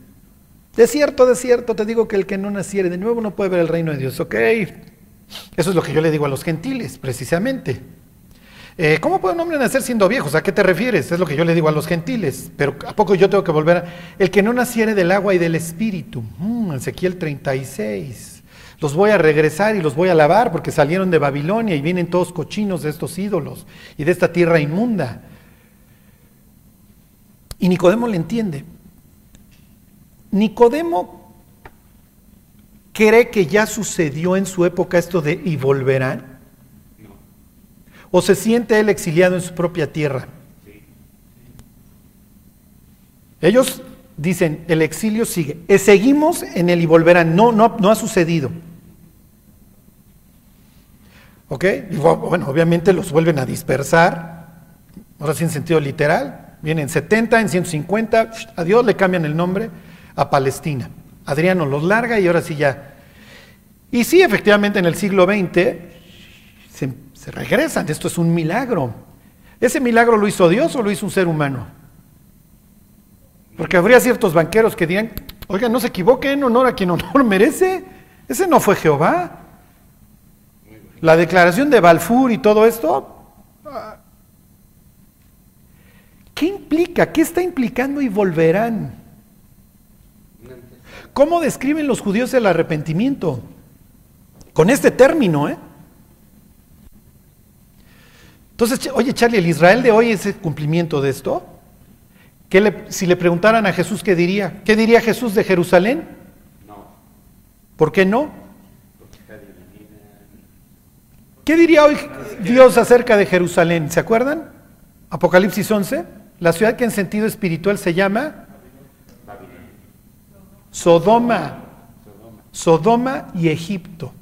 de cierto, de cierto, te digo que el que no naciere de nuevo no puede ver el reino de Dios, ¿ok? Eso es lo que yo le digo a los gentiles, precisamente. Eh, ¿Cómo puede un hombre nacer siendo viejo? ¿A qué te refieres? Es lo que yo le digo a los gentiles. Pero ¿a poco yo tengo que volver a... El que no naciere del agua y del espíritu. Mm, Ezequiel 36. Los voy a regresar y los voy a lavar porque salieron de Babilonia y vienen todos cochinos de estos ídolos y de esta tierra inmunda. Y Nicodemo le entiende. Nicodemo cree que ya sucedió en su época esto de y volverán. ¿O se siente él exiliado en su propia tierra? Ellos dicen, el exilio sigue. Eh, Seguimos en el y volverán. No, no, no ha sucedido. ¿Ok? Y bu- bueno, obviamente los vuelven a dispersar. Ahora sí en sentido literal. Vienen 70, en 150. A Dios le cambian el nombre a Palestina. Adriano los larga y ahora sí ya. Y sí, efectivamente en el siglo XX se, se regresan. Esto es un milagro. ¿Ese milagro lo hizo Dios o lo hizo un ser humano? Porque habría ciertos banqueros que dirían, oigan, no se equivoquen, honor a quien honor merece. Ese no fue Jehová. La declaración de Balfour y todo esto, ah, ¿qué implica? ¿Qué está implicando y volverán? ¿Cómo describen los judíos el arrepentimiento? Con este término, ¿eh? Entonces, oye Charlie, ¿el Israel de hoy es el cumplimiento de esto? ¿Qué le- si le preguntaran a Jesús, ¿qué diría? ¿Qué diría Jesús de Jerusalén? No, ¿Por qué no? ¿Qué diría hoy Dios acerca de Jerusalén? ¿Se acuerdan? Apocalipsis 11, la ciudad que en sentido espiritual se llama Sodoma. Sodoma y Egipto.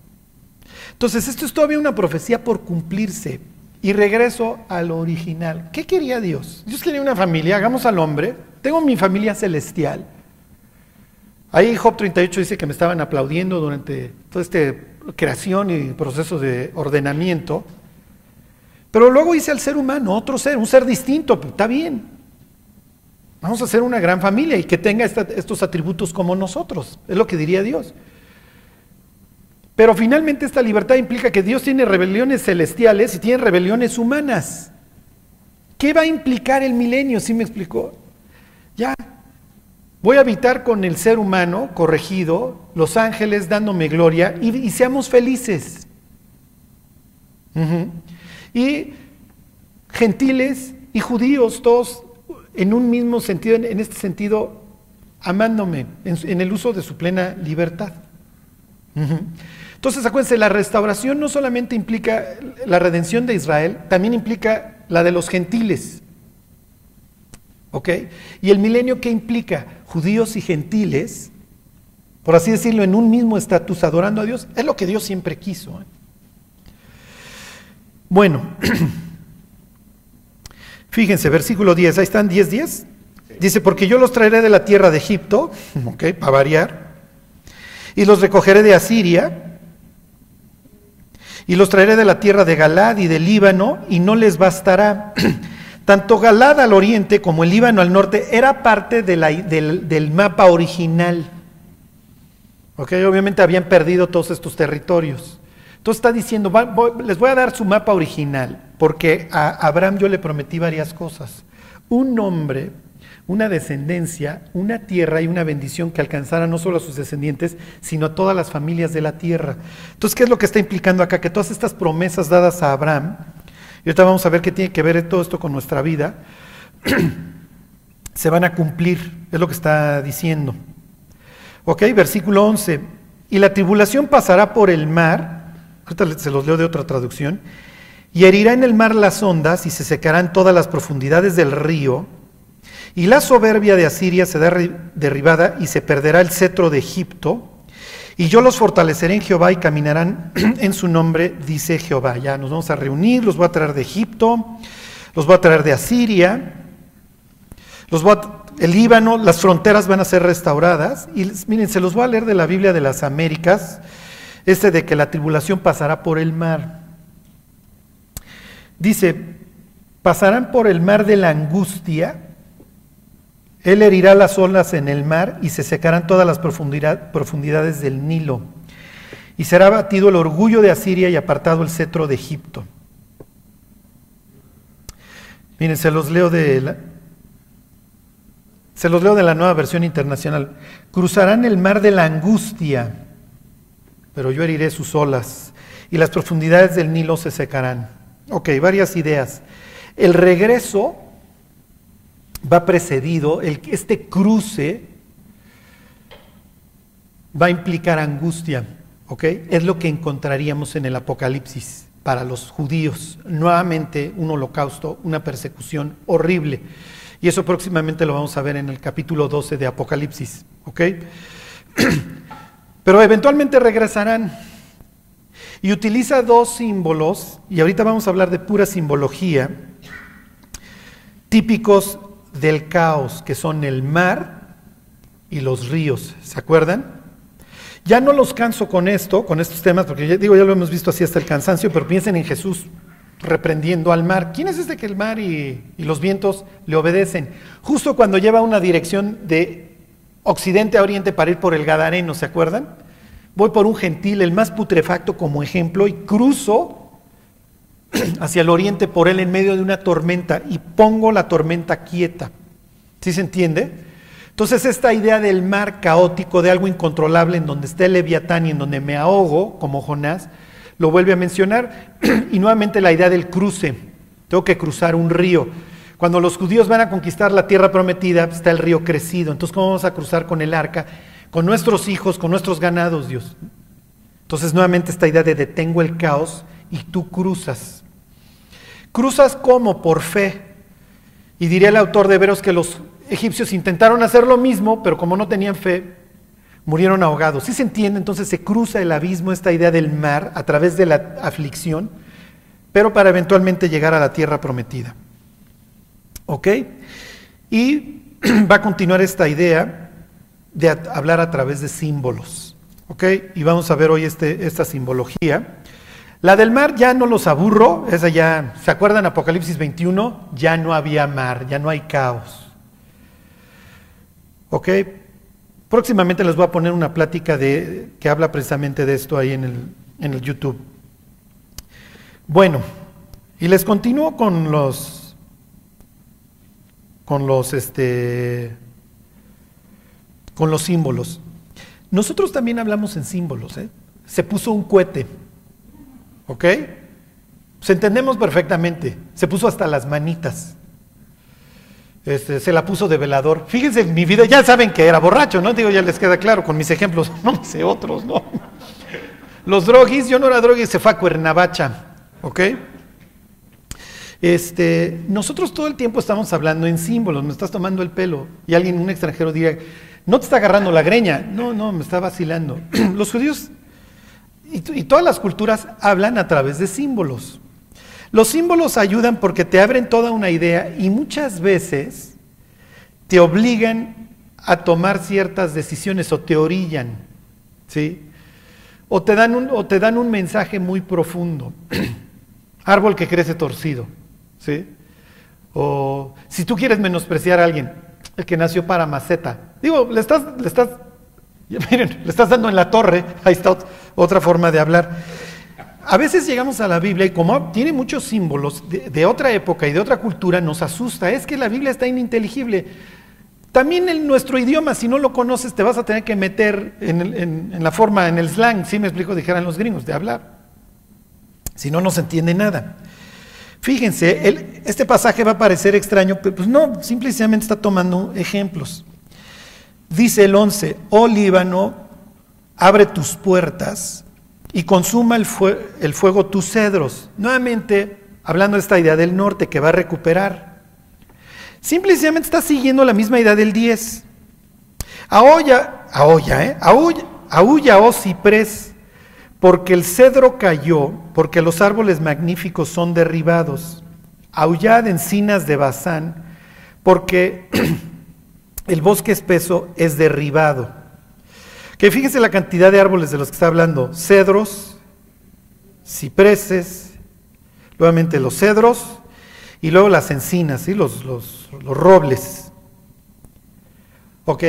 Entonces, esto es todavía una profecía por cumplirse. Y regreso al original. ¿Qué quería Dios? Dios quería una familia, hagamos al hombre. Tengo mi familia celestial. Ahí Job 38 dice que me estaban aplaudiendo durante toda esta creación y proceso de ordenamiento. Pero luego hice al ser humano, otro ser, un ser distinto, pues, está bien. Vamos a hacer una gran familia y que tenga estos atributos como nosotros, es lo que diría Dios. Pero finalmente esta libertad implica que Dios tiene rebeliones celestiales y tiene rebeliones humanas. ¿Qué va a implicar el milenio? ¿Sí me explicó? Ya, voy a habitar con el ser humano corregido, los ángeles dándome gloria y, seamos felices. Y gentiles y judíos, todos en un mismo sentido, en, este sentido, amándome, en, el uso de su plena libertad. Entonces, acuérdense, la restauración no solamente implica la redención de Israel, también implica la de los gentiles. ¿Ok? Y el milenio, ¿qué implica? Judíos y gentiles, por así decirlo, en un mismo estatus, adorando a Dios. Es lo que Dios siempre quiso. ¿eh? Bueno, fíjense, versículo 10, ahí están 10, 10. Dice, porque yo los traeré de la tierra de Egipto, ok, para variar, y los recogeré de Asiria, y los traeré de la tierra de Galad y del Líbano, y no les bastará. Tanto Galad al oriente como el Líbano al norte era parte del, del mapa original. Ok, obviamente habían perdido todos estos territorios. Entonces está diciendo, les voy a dar su mapa original, porque a Abraham yo le prometí varias cosas. Un nombre, una descendencia, una tierra y una bendición que alcanzara no solo a sus descendientes, sino a todas las familias de la tierra. Entonces, ¿qué es lo que está implicando acá? Que todas estas promesas dadas a Abraham, y ahorita vamos a ver qué tiene que ver todo esto con nuestra vida, se van a cumplir, es lo que está diciendo. Ok, versículo 11. Y la tribulación pasará por el mar, ahorita se los leo de otra traducción, y herirá en el mar las ondas y se secarán todas las profundidades del río, y la soberbia de Asiria será derri- derribada y se perderá el cetro de Egipto, Y yo los fortaleceré en Jehová y caminarán en su nombre, dice Jehová. Ya nos vamos a reunir, los voy a traer de Egipto, los voy a traer de Asiria, los voy el Líbano, las fronteras van a ser restauradas. Y miren, se los voy a leer de la Biblia de las Américas, este de que la tribulación pasará por el mar. Dice, pasarán por el mar de la angustia, él herirá las olas en el mar y se secarán todas las profundidad- profundidades del Nilo. Y será batido el orgullo de Asiria y apartado el cetro de Egipto. Miren, se los leo de la, se los leo de la nueva versión internacional. Cruzarán el mar de la angustia, pero yo heriré sus olas y las profundidades del Nilo se secarán. Ok, varias ideas. El regreso va precedido, este cruce va a implicar angustia, ¿ok? Es lo que encontraríamos en el Apocalipsis para los judíos. Nuevamente un holocausto, una persecución horrible. Y eso próximamente lo vamos a ver en el capítulo 12 de Apocalipsis, ¿ok? Pero eventualmente regresarán. Y utiliza dos símbolos, y ahorita vamos a hablar de pura simbología, típicos del caos, que son el mar y los ríos. ¿Se acuerdan? Ya no los canso con esto, con estos temas, porque ya digo, ya lo hemos visto así hasta el cansancio, pero piensen en Jesús reprendiendo al mar. ¿Quién es este que el mar y, y los vientos le obedecen? Justo cuando lleva una dirección de occidente a oriente para ir por el Gadareno, ¿se acuerdan? Voy por un gentil, el más putrefacto como ejemplo, y cruzo hacia el oriente por él en medio de una tormenta y pongo la tormenta quieta. ¿Sí se entiende? Entonces esta idea del mar caótico, de algo incontrolable en donde está el leviatán y en donde me ahogo, como Jonás, lo vuelve a mencionar. y nuevamente la idea del cruce. Tengo que cruzar un río. Cuando los judíos van a conquistar la tierra prometida, está el río crecido. Entonces, ¿cómo vamos a cruzar con el arca? Con nuestros hijos, con nuestros ganados, Dios. Entonces, nuevamente esta idea de detengo el caos y tú cruzas. Cruzas como por fe. Y diría el autor de Veros que los egipcios intentaron hacer lo mismo, pero como no tenían fe, murieron ahogados. ¿Sí se entiende? Entonces se cruza el abismo, esta idea del mar, a través de la aflicción, pero para eventualmente llegar a la tierra prometida. ¿Ok? Y va a continuar esta idea de hablar a través de símbolos. ¿Ok? Y vamos a ver hoy este, esta simbología. La del mar ya no los aburro, esa ya, ¿se acuerdan Apocalipsis 21? Ya no había mar, ya no hay caos. ¿Ok? Próximamente les voy a poner una plática de, que habla precisamente de esto ahí en el, en el YouTube. Bueno, y les continúo con los, con los, este, con los símbolos. Nosotros también hablamos en símbolos, ¿eh? Se puso un cohete, ¿ok? Se entendemos perfectamente. Se puso hasta las manitas. Este, se la puso de velador. Fíjense, mi vida, ya saben que era borracho, ¿no? Digo, ya les queda claro con mis ejemplos. No sé otros, ¿no? Los droguis, yo no era droguis, se fue a Cuernavacha, ¿ok? Este, nosotros todo el tiempo estamos hablando en símbolos, me estás tomando el pelo y alguien, un extranjero diría, no te está agarrando la greña, no, no, me está vacilando. Los judíos y, y todas las culturas hablan a través de símbolos. Los símbolos ayudan porque te abren toda una idea y muchas veces te obligan a tomar ciertas decisiones o te orillan, ¿sí? O te dan un, o te dan un mensaje muy profundo. Árbol que crece torcido, ¿sí? O si tú quieres menospreciar a alguien, el que nació para maceta. Digo, le estás, le estás, miren, le estás dando en la torre, ahí está ot- otra forma de hablar. A veces llegamos a la Biblia y como tiene muchos símbolos de, otra época y de otra cultura, nos asusta. Es que la Biblia está ininteligible. También en nuestro idioma, si no lo conoces, te vas a tener que meter en, el- en- en la forma, en el slang, si me explico, dijeran los gringos, de hablar. Si no, no se entiende nada. Fíjense, este pasaje va a parecer extraño, pero pues no, simplemente está tomando ejemplos. Dice el 11, oh Líbano, abre tus puertas y consuma el, fue- el fuego tus cedros. Nuevamente, hablando de esta idea del norte que va a recuperar. Simplemente está siguiendo la misma idea del 10. Aholla, aholla, ¿eh? Aúlla, oh ciprés, porque el cedro cayó, porque los árboles magníficos son derribados. Aullad encinas de Bazán, porque el bosque espeso es derribado. Que fíjense la cantidad de árboles de los que está hablando: cedros, cipreses, nuevamente los cedros y luego las encinas, ¿sí? los, los, los robles. ¿Ok?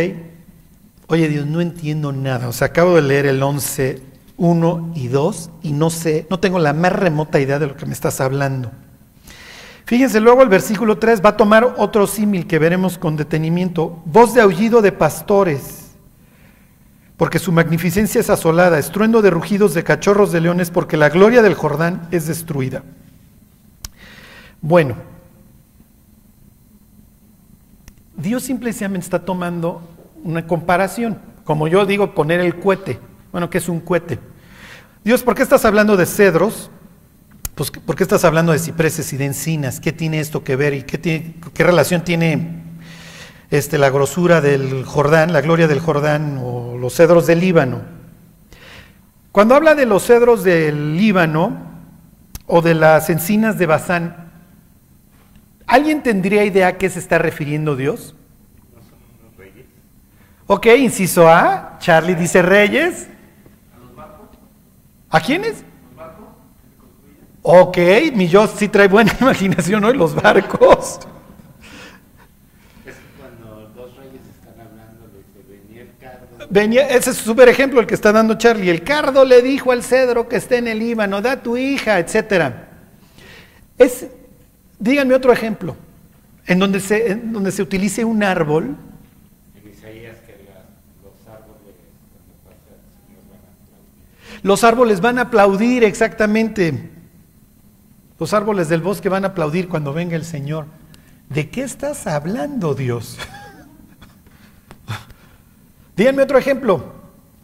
Oye Dios, no entiendo nada. O sea, acabo de leer el 11, 1 y 2 y no sé, no tengo la más remota idea de lo que me estás hablando. Fíjense, luego el versículo 3 va a tomar otro símil que veremos con detenimiento. Voz de aullido de pastores, porque su magnificencia es asolada, estruendo de rugidos de cachorros de leones, porque la gloria del Jordán es destruida. Bueno, Dios simplemente está tomando una comparación, como yo digo, poner el cohete. Bueno, ¿qué es un cohete? Dios, ¿por qué estás hablando de cedros? Pues, ¿por qué estás hablando de cipreses y de encinas? ¿Qué tiene esto que ver y qué, tiene, qué relación tiene este, la grosura del Jordán, la gloria del Jordán o los cedros del Líbano? Cuando habla de los cedros del Líbano o de las encinas de Bazán, ¿alguien tendría idea a qué se está refiriendo Dios? ¿No son unos reyes? Ok, inciso A, Charlie dice reyes. ¿A quiénes? Ok, mi yo sí trae buena imaginación hoy, los barcos. Es cuando dos reyes están hablando de que venía el cardo, Venía, ese es un súper ejemplo el que está dando Charlie. El cardo le dijo al cedro que esté en el Líbano, da tu hija, etcétera. Es, díganme otro ejemplo, en donde se, en donde se utilice un árbol en Isaías que la- los árboles cuando pasa el Señor van a aplaudir. Los árboles van a aplaudir, exactamente. Los árboles del bosque van a aplaudir cuando venga el Señor. ¿De qué estás hablando, Dios? Díganme otro ejemplo.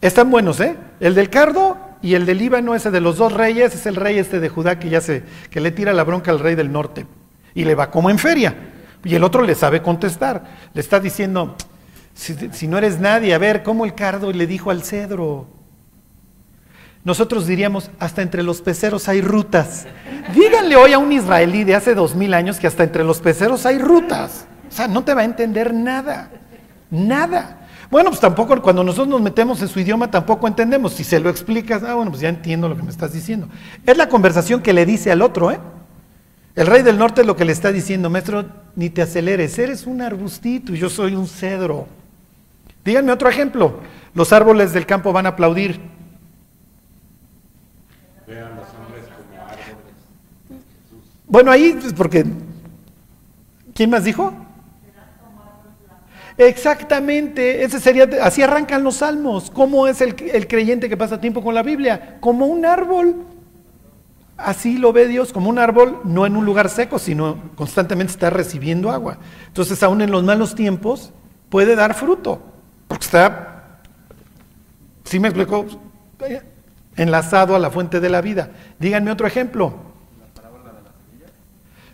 Están buenos, ¿eh? El del cardo y el del Líbano, ese de los dos reyes, es el rey este de Judá que ya se, que le tira la bronca al rey del norte. Y le va como en feria. Y el otro le sabe contestar. Le está diciendo, si, si no eres nadie, a ver, ¿cómo el cardo le dijo al cedro? Nosotros diríamos, hasta entre los peceros hay rutas. Díganle hoy a un israelí de hace dos mil años que hasta entre los peceros hay rutas. O sea, no te va a entender nada. Nada. Bueno, pues tampoco, cuando nosotros nos metemos en su idioma, tampoco entendemos. Si se lo explicas, ah, bueno, pues ya entiendo lo que me estás diciendo. Es la conversación que le dice al otro, ¿eh? El rey del norte es lo que le está diciendo, maestro, ni te aceleres, eres un arbustito y yo soy un cedro. Díganme otro ejemplo. Los árboles del campo van a aplaudir. Vean los hombres como árboles. Jesús. Bueno, ahí, pues, porque. ¿Quién más dijo? Exactamente, ese sería, así arrancan los salmos. ¿Cómo es el, el creyente que pasa tiempo con la Biblia? Como un árbol. Así lo ve Dios, como un árbol, no en un lugar seco, sino constantemente está recibiendo agua. Entonces, aún en los malos tiempos, puede dar fruto, porque está, ¿sí me explico? Enlazado a la fuente de la vida. Díganme otro ejemplo.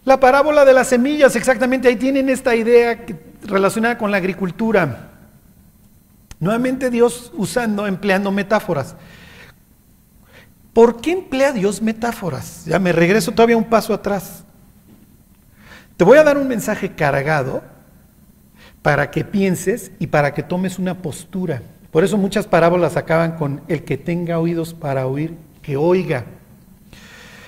La parábola de las semillas, exactamente, ahí tienen esta idea relacionada con la agricultura. Nuevamente Dios usando, empleando metáforas. ¿Por qué emplea Dios metáforas? Ya me regreso todavía un paso atrás. Te voy a dar un mensaje cargado para que pienses y para que tomes una postura. Por eso muchas parábolas acaban con el que tenga oídos para oír, que oiga.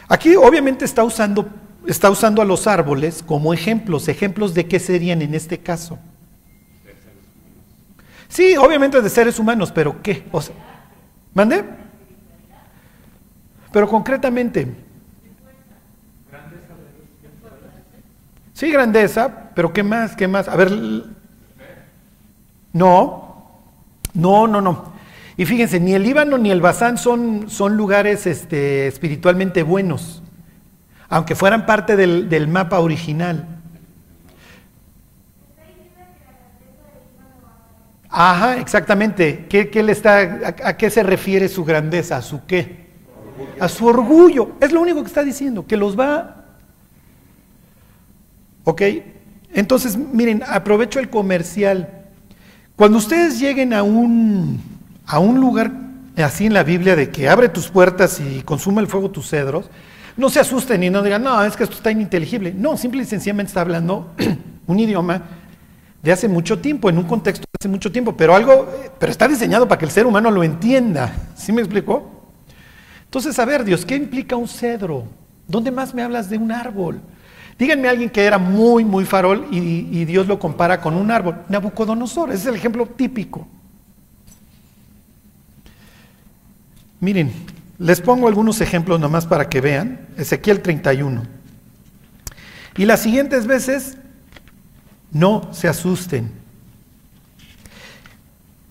Aquí obviamente está usando, está usando a los árboles como ejemplos. ¿Ejemplos de qué serían en este caso? Sí, obviamente de seres humanos, pero ¿qué? O ¿Mande? Pero concretamente. Sí, grandeza, pero ¿qué más? ¿Qué más? A ver. No, no, no, no. Y fíjense, ni el Líbano ni el Bazán son, son lugares este, espiritualmente buenos, aunque fueran parte del, del mapa original. Ajá, exactamente. ¿Qué, qué le está, a, qué se refiere su grandeza? ¿A su qué? A su orgullo. Es lo único que está diciendo, que los va... ¿Ok? Entonces, miren, aprovecho el comercial. Cuando ustedes lleguen a un, a un lugar así en la Biblia de que abre tus puertas y consume el fuego tus cedros, no se asusten y no digan, no, es que esto está ininteligible. No, simple y sencillamente está hablando un idioma de hace mucho tiempo, en un contexto de hace mucho tiempo, pero algo, pero está diseñado para que el ser humano lo entienda. ¿Sí me explicó? Entonces, a ver, Dios, ¿qué implica un cedro? ¿Dónde más me hablas de un árbol? Díganme a alguien que era muy, muy farol y, y Dios lo compara con un árbol. Nabucodonosor, ese es el ejemplo típico. Miren, les pongo algunos ejemplos nomás para que vean. Ezequiel 31. Y las siguientes veces, no se asusten.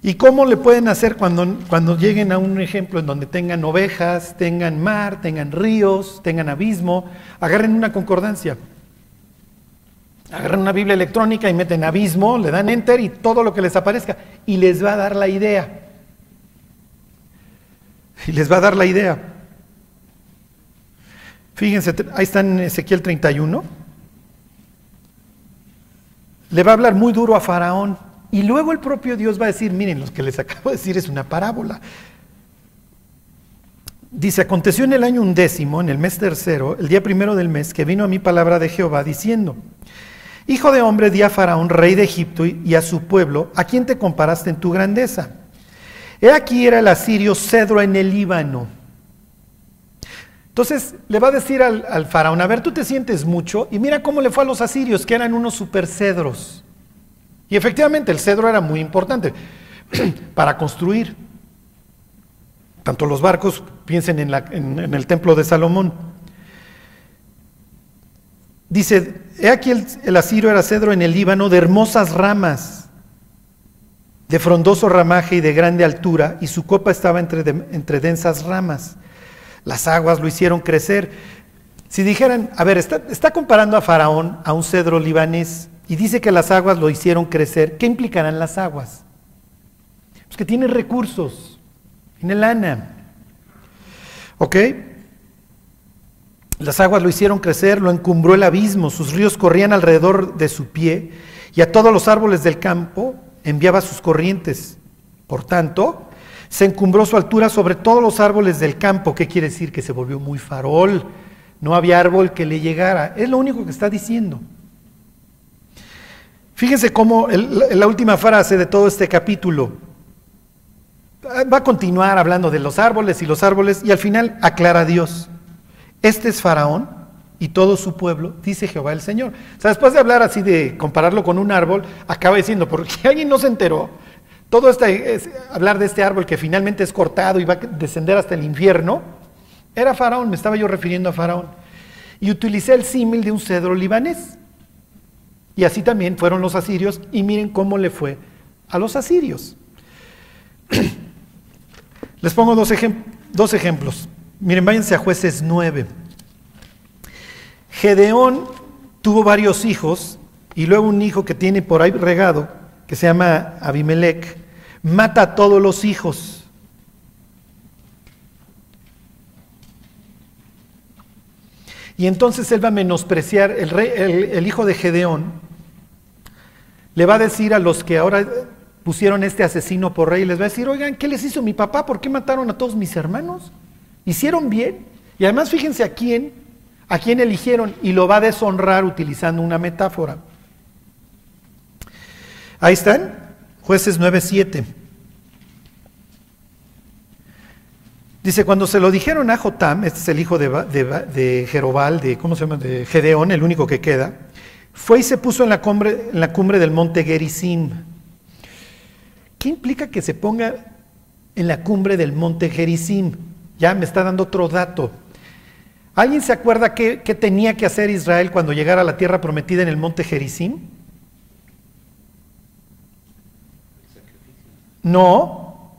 ¿Y cómo le pueden hacer cuando, cuando lleguen a un ejemplo en donde tengan ovejas, tengan mar, tengan ríos, tengan abismo? Agarren una concordancia. Agarren una Biblia electrónica y meten abismo, le dan enter y todo lo que les aparezca. Y les va a dar la idea. Y les va a dar la idea. Fíjense, ahí está en Ezequiel 31. Le va a hablar muy duro a Faraón. Y luego el propio Dios va a decir, miren, lo que les acabo de decir es una parábola. Dice, aconteció en el año undécimo, en el mes tercero, el día primero del mes, que vino a mi palabra de Jehová diciendo, Hijo de hombre, di a Faraón, rey de Egipto, y a su pueblo, ¿a quién te comparaste en tu grandeza? He aquí era el asirio cedro en el Líbano. Entonces le va a decir al, faraón, a ver, tú te sientes mucho, y mira cómo le fue a los asirios, que eran unos super cedros. Y efectivamente el cedro era muy importante para construir. Tanto los barcos, piensen en el templo de Salomón. Dice, he aquí el, el asirio era cedro en el Líbano de hermosas ramas de frondoso ramaje y de grande altura, y su copa estaba entre, entre, densas ramas. Las aguas lo hicieron crecer. Si dijeran, a ver, está, está, comparando a Faraón a un cedro libanés y dice que las aguas lo hicieron crecer, ¿qué implicarán las aguas? Pues que tiene recursos, tiene lana. ¿Ok? Las aguas lo hicieron crecer, lo encumbró el abismo, sus ríos corrían alrededor de su pie, y a todos los árboles del campo enviaba sus corrientes. Por tanto, se encumbró su altura sobre todos los árboles del campo. ¿Qué quiere decir? Que se volvió muy farol. No había árbol que le llegara. Es lo único que está diciendo. Fíjense cómo la última frase de todo este capítulo va a continuar hablando de los árboles y los árboles y al final aclara a Dios. Este es Faraón y todo su pueblo, dice Jehová el Señor. O sea, después de hablar así de compararlo con un árbol, acaba diciendo, porque alguien no se enteró, todo este, es, hablar de este árbol que finalmente es cortado y va a descender hasta el infierno, era Faraón, me estaba yo refiriendo a Faraón. Y utilicé el símil de un cedro libanés. Y así también fueron los asirios, y miren cómo le fue a los asirios. Les pongo dos, dos ejemplos. Miren, váyanse a jueces 9. Gedeón tuvo varios hijos y luego un hijo que tiene por ahí regado, que se llama Abimelech, mata a todos los hijos. Y entonces él va a menospreciar, el, rey, el, hijo de Gedeón, le va a decir a los que ahora pusieron este asesino por rey, les va a decir, oigan, ¿qué les hizo mi papá? ¿Por qué mataron a todos mis hermanos? ¿Hicieron bien? Y además fíjense a quién a quién eligieron y lo va a deshonrar utilizando una metáfora. Ahí están, jueces 9.7. Dice, cuando se lo dijeron a Jotam, este es el hijo de, Jerobal, de, ¿cómo se llama? De Gedeón, el único que queda, fue y se puso en la cumbre, en la cumbre del monte Gerizim. ¿Qué implica que se ponga en la cumbre del monte Gerizim? Ya me está dando otro dato. ¿Alguien se acuerda qué, qué, tenía que hacer Israel cuando llegara a la tierra prometida en el monte Gerizim? No.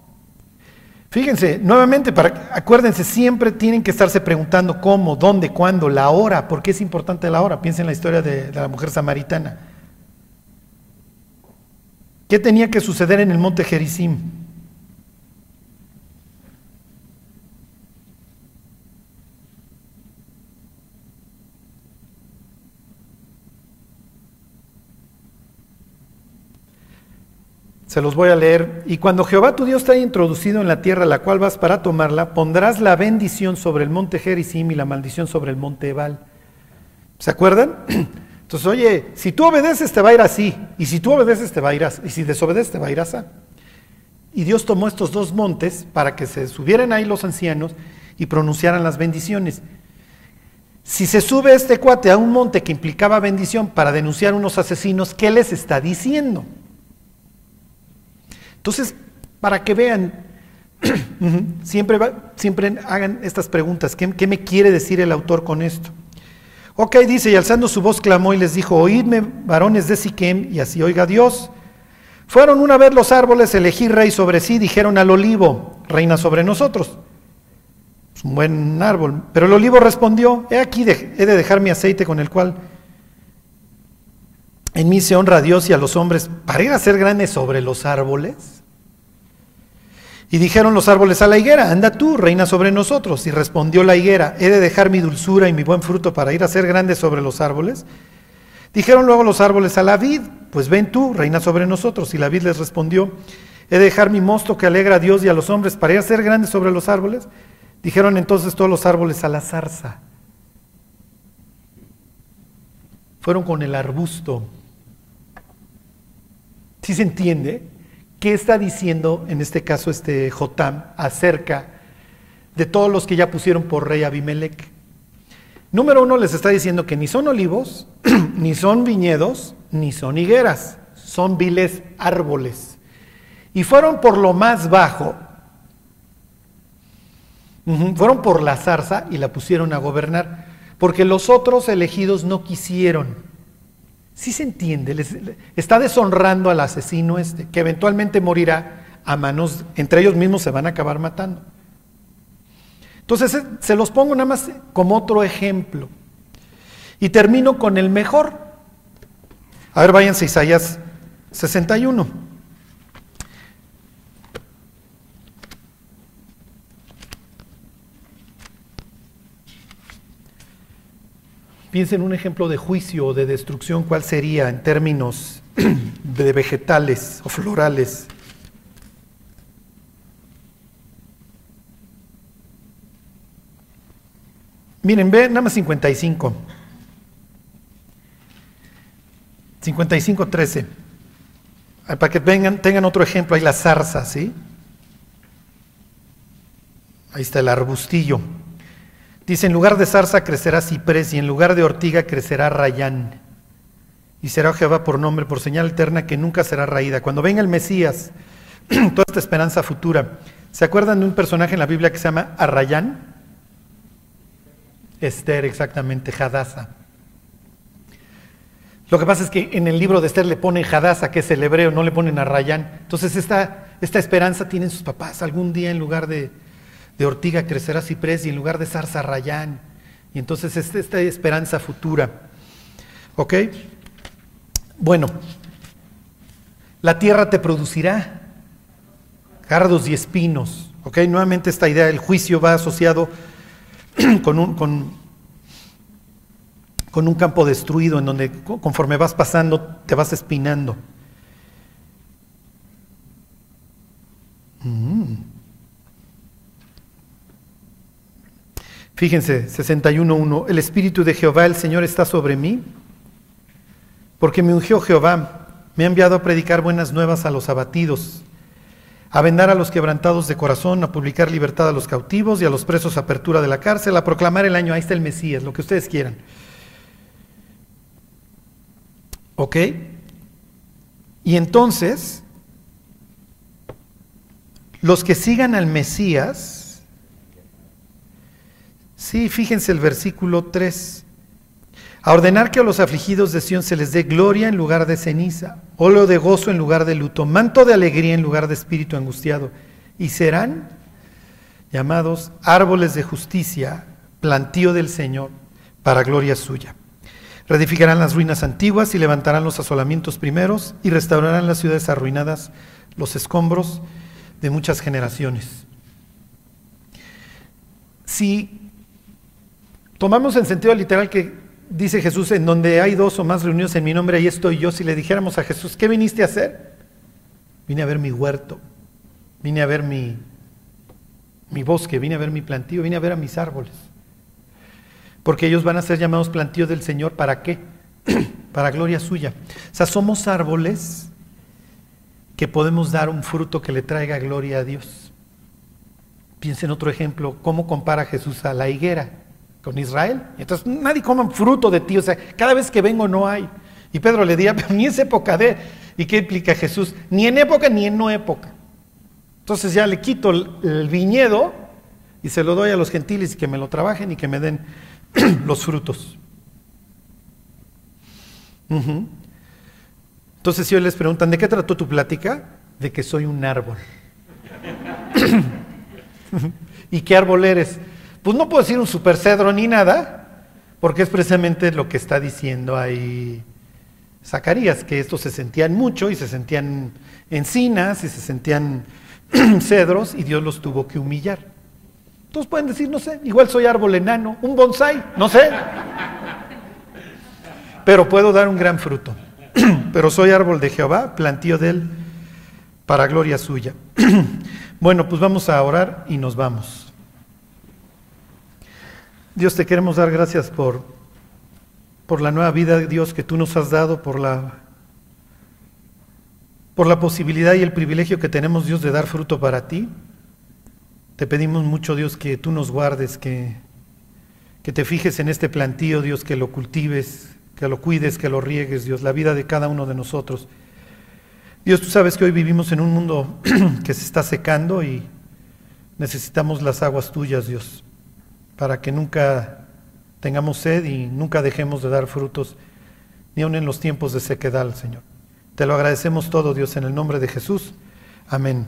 Fíjense, nuevamente, para, acuérdense, siempre tienen que estarse preguntando cómo, dónde, cuándo, la hora, por qué es importante la hora. Piensen en la historia de, de la mujer samaritana. ¿Qué tenía que suceder en el monte Gerizim? Se los voy a leer. Y cuando Jehová tu Dios te haya introducido en la tierra a la cual vas para tomarla, pondrás la bendición sobre el monte Gerizim y la maldición sobre el monte Ebal. ¿Se acuerdan? Entonces, oye, si tú obedeces te va a ir así, y si tú obedeces te va a ir así, y si desobedeces te va a ir así. Y Dios tomó estos dos montes para que se subieran ahí los ancianos y pronunciaran las bendiciones. Si se sube este cuate a un monte que implicaba bendición para denunciar unos asesinos, ¿qué les está diciendo? Entonces, para que vean, siempre, hagan estas preguntas. ¿Qué, ¿Qué, me quiere decir el autor con esto? Ok, dice, y alzando su voz clamó y les dijo, oídme, varones de Siquem, y así oiga Dios. Fueron una vez los árboles, elegí rey sobre sí, dijeron al olivo, reina sobre nosotros. Es un buen árbol. Pero el olivo respondió, he aquí, he de dejar mi aceite con el cual en mí se honra a Dios y a los hombres para ir a ser grandes sobre los árboles. Y dijeron los árboles a la higuera, anda tú, reina sobre nosotros. Y respondió la higuera, he de dejar mi dulzura y mi buen fruto para ir a ser grande sobre los árboles. Dijeron luego los árboles a la vid, pues ven tú, reina sobre nosotros. Y la vid les respondió, he de dejar mi mosto que alegra a Dios y a los hombres para ir a ser grande sobre los árboles. Dijeron entonces todos los árboles a la zarza. Fueron con el arbusto. ¿Sí se entiende? ¿Qué está diciendo en este caso este Jotam acerca de todos los que ya pusieron por rey Abimelech? Número uno les está diciendo que ni son olivos, ni son viñedos, ni son higueras, son viles árboles. Y fueron por lo más bajo, fueron por la zarza y la pusieron a gobernar, porque los otros elegidos no quisieron. Sí se entiende, les, está deshonrando al asesino este, que eventualmente morirá a manos, entre ellos mismos se van a acabar matando. Entonces se los pongo nada más como otro ejemplo. Y termino con el mejor. A ver, váyanse a Isaías 61. Piensen en un ejemplo de juicio o de destrucción, ¿cuál sería en términos de vegetales o florales? Miren, ve nada más 55. 55, 13. Para que tengan otro ejemplo, hay la zarza, ¿sí? Ahí está el arbustillo. Dice, en lugar de zarza crecerá ciprés y en lugar de ortiga crecerá rayán. Y será Jehová por nombre, por señal eterna que nunca será raída. Cuando venga el Mesías, toda esta esperanza futura. ¿Se acuerdan de un personaje en la Biblia que se llama Arrayán? Esther, exactamente, Hadasa. Lo que pasa es que en el libro de Esther le ponen Hadasa, que es el hebreo, no le ponen Arrayán. Entonces esta, esta esperanza tienen sus papás. Algún día en lugar de, de ortiga crecerá ciprés y en lugar de zarza rayán. Y entonces esta, esperanza futura. ¿Ok? Bueno, la tierra te producirá cardos y espinos. ¿Ok? Nuevamente esta idea del juicio va asociado con un, con, con un campo destruido en donde conforme vas pasando te vas espinando. Mm. Fíjense, 61.1, el Espíritu de Jehová, el Señor, está sobre mí, porque me ungió Jehová, me ha enviado a predicar buenas nuevas a los abatidos, a vendar a los quebrantados de corazón, a publicar libertad a los cautivos y a los presos apertura de la cárcel, a proclamar el año, ahí está el Mesías, lo que ustedes quieran. ¿Ok? Y entonces, los que sigan al Mesías, Sí, fíjense el versículo 3. A ordenar que a los afligidos de Sión se les dé gloria en lugar de ceniza, óleo de gozo en lugar de luto, manto de alegría en lugar de espíritu angustiado, y serán llamados árboles de justicia, plantío del Señor, para gloria suya. Reedificarán las ruinas antiguas y levantarán los asolamientos primeros y restaurarán las ciudades arruinadas, los escombros de muchas generaciones. Si Tomamos en sentido literal que dice Jesús, en donde hay dos o más reunidos en mi nombre, ahí estoy yo. Si le dijéramos a Jesús, ¿qué viniste a hacer? vine a ver mi huerto, vine a ver mi, mi bosque, vine a ver mi plantío, vine a ver a mis árboles. Porque ellos van a ser llamados plantíos del Señor, ¿para qué? para gloria suya. O sea, somos árboles que podemos dar un fruto que le traiga gloria a Dios. Piensen en otro ejemplo, ¿cómo compara Jesús a la higuera con Israel? Entonces, nadie come fruto de ti, o sea, cada vez que vengo no hay. Y Pedro le diría, pero ni es época de... ¿Y qué implica Jesús? Ni en época ni en no época. Entonces ya le quito el, viñedo y se lo doy a los gentiles y que me lo trabajen y que me den los frutos. Entonces si hoy les preguntan, ¿de qué trató tu plática? De que soy un árbol. ¿Y qué árbol eres? Pues no puedo decir un super cedro ni nada, porque es precisamente lo que está diciendo ahí Zacarías, que estos se sentían mucho y se sentían encinas y se sentían cedros y Dios los tuvo que humillar. Entonces pueden decir, no sé, igual soy árbol enano, un bonsai, no sé. Pero puedo dar un gran fruto. Pero soy árbol de Jehová, plantío de él para gloria suya. Bueno, pues vamos a orar y nos vamos. Dios, te queremos dar gracias por, por la nueva vida, Dios, que tú nos has dado, por la, por la posibilidad y el privilegio que tenemos, Dios, de dar fruto para ti. Te pedimos mucho, Dios, que tú nos guardes, que, que te fijes en este plantío, Dios, que lo cultives, que lo cuides, que lo riegues, Dios, la vida de cada uno de nosotros. Dios, tú sabes que hoy vivimos en un mundo que se está secando y necesitamos las aguas tuyas, Dios, para que nunca tengamos sed y nunca dejemos de dar frutos, ni aun en los tiempos de sequedad, Señor. Te lo agradecemos todo, Dios, en el nombre de Jesús. Amén.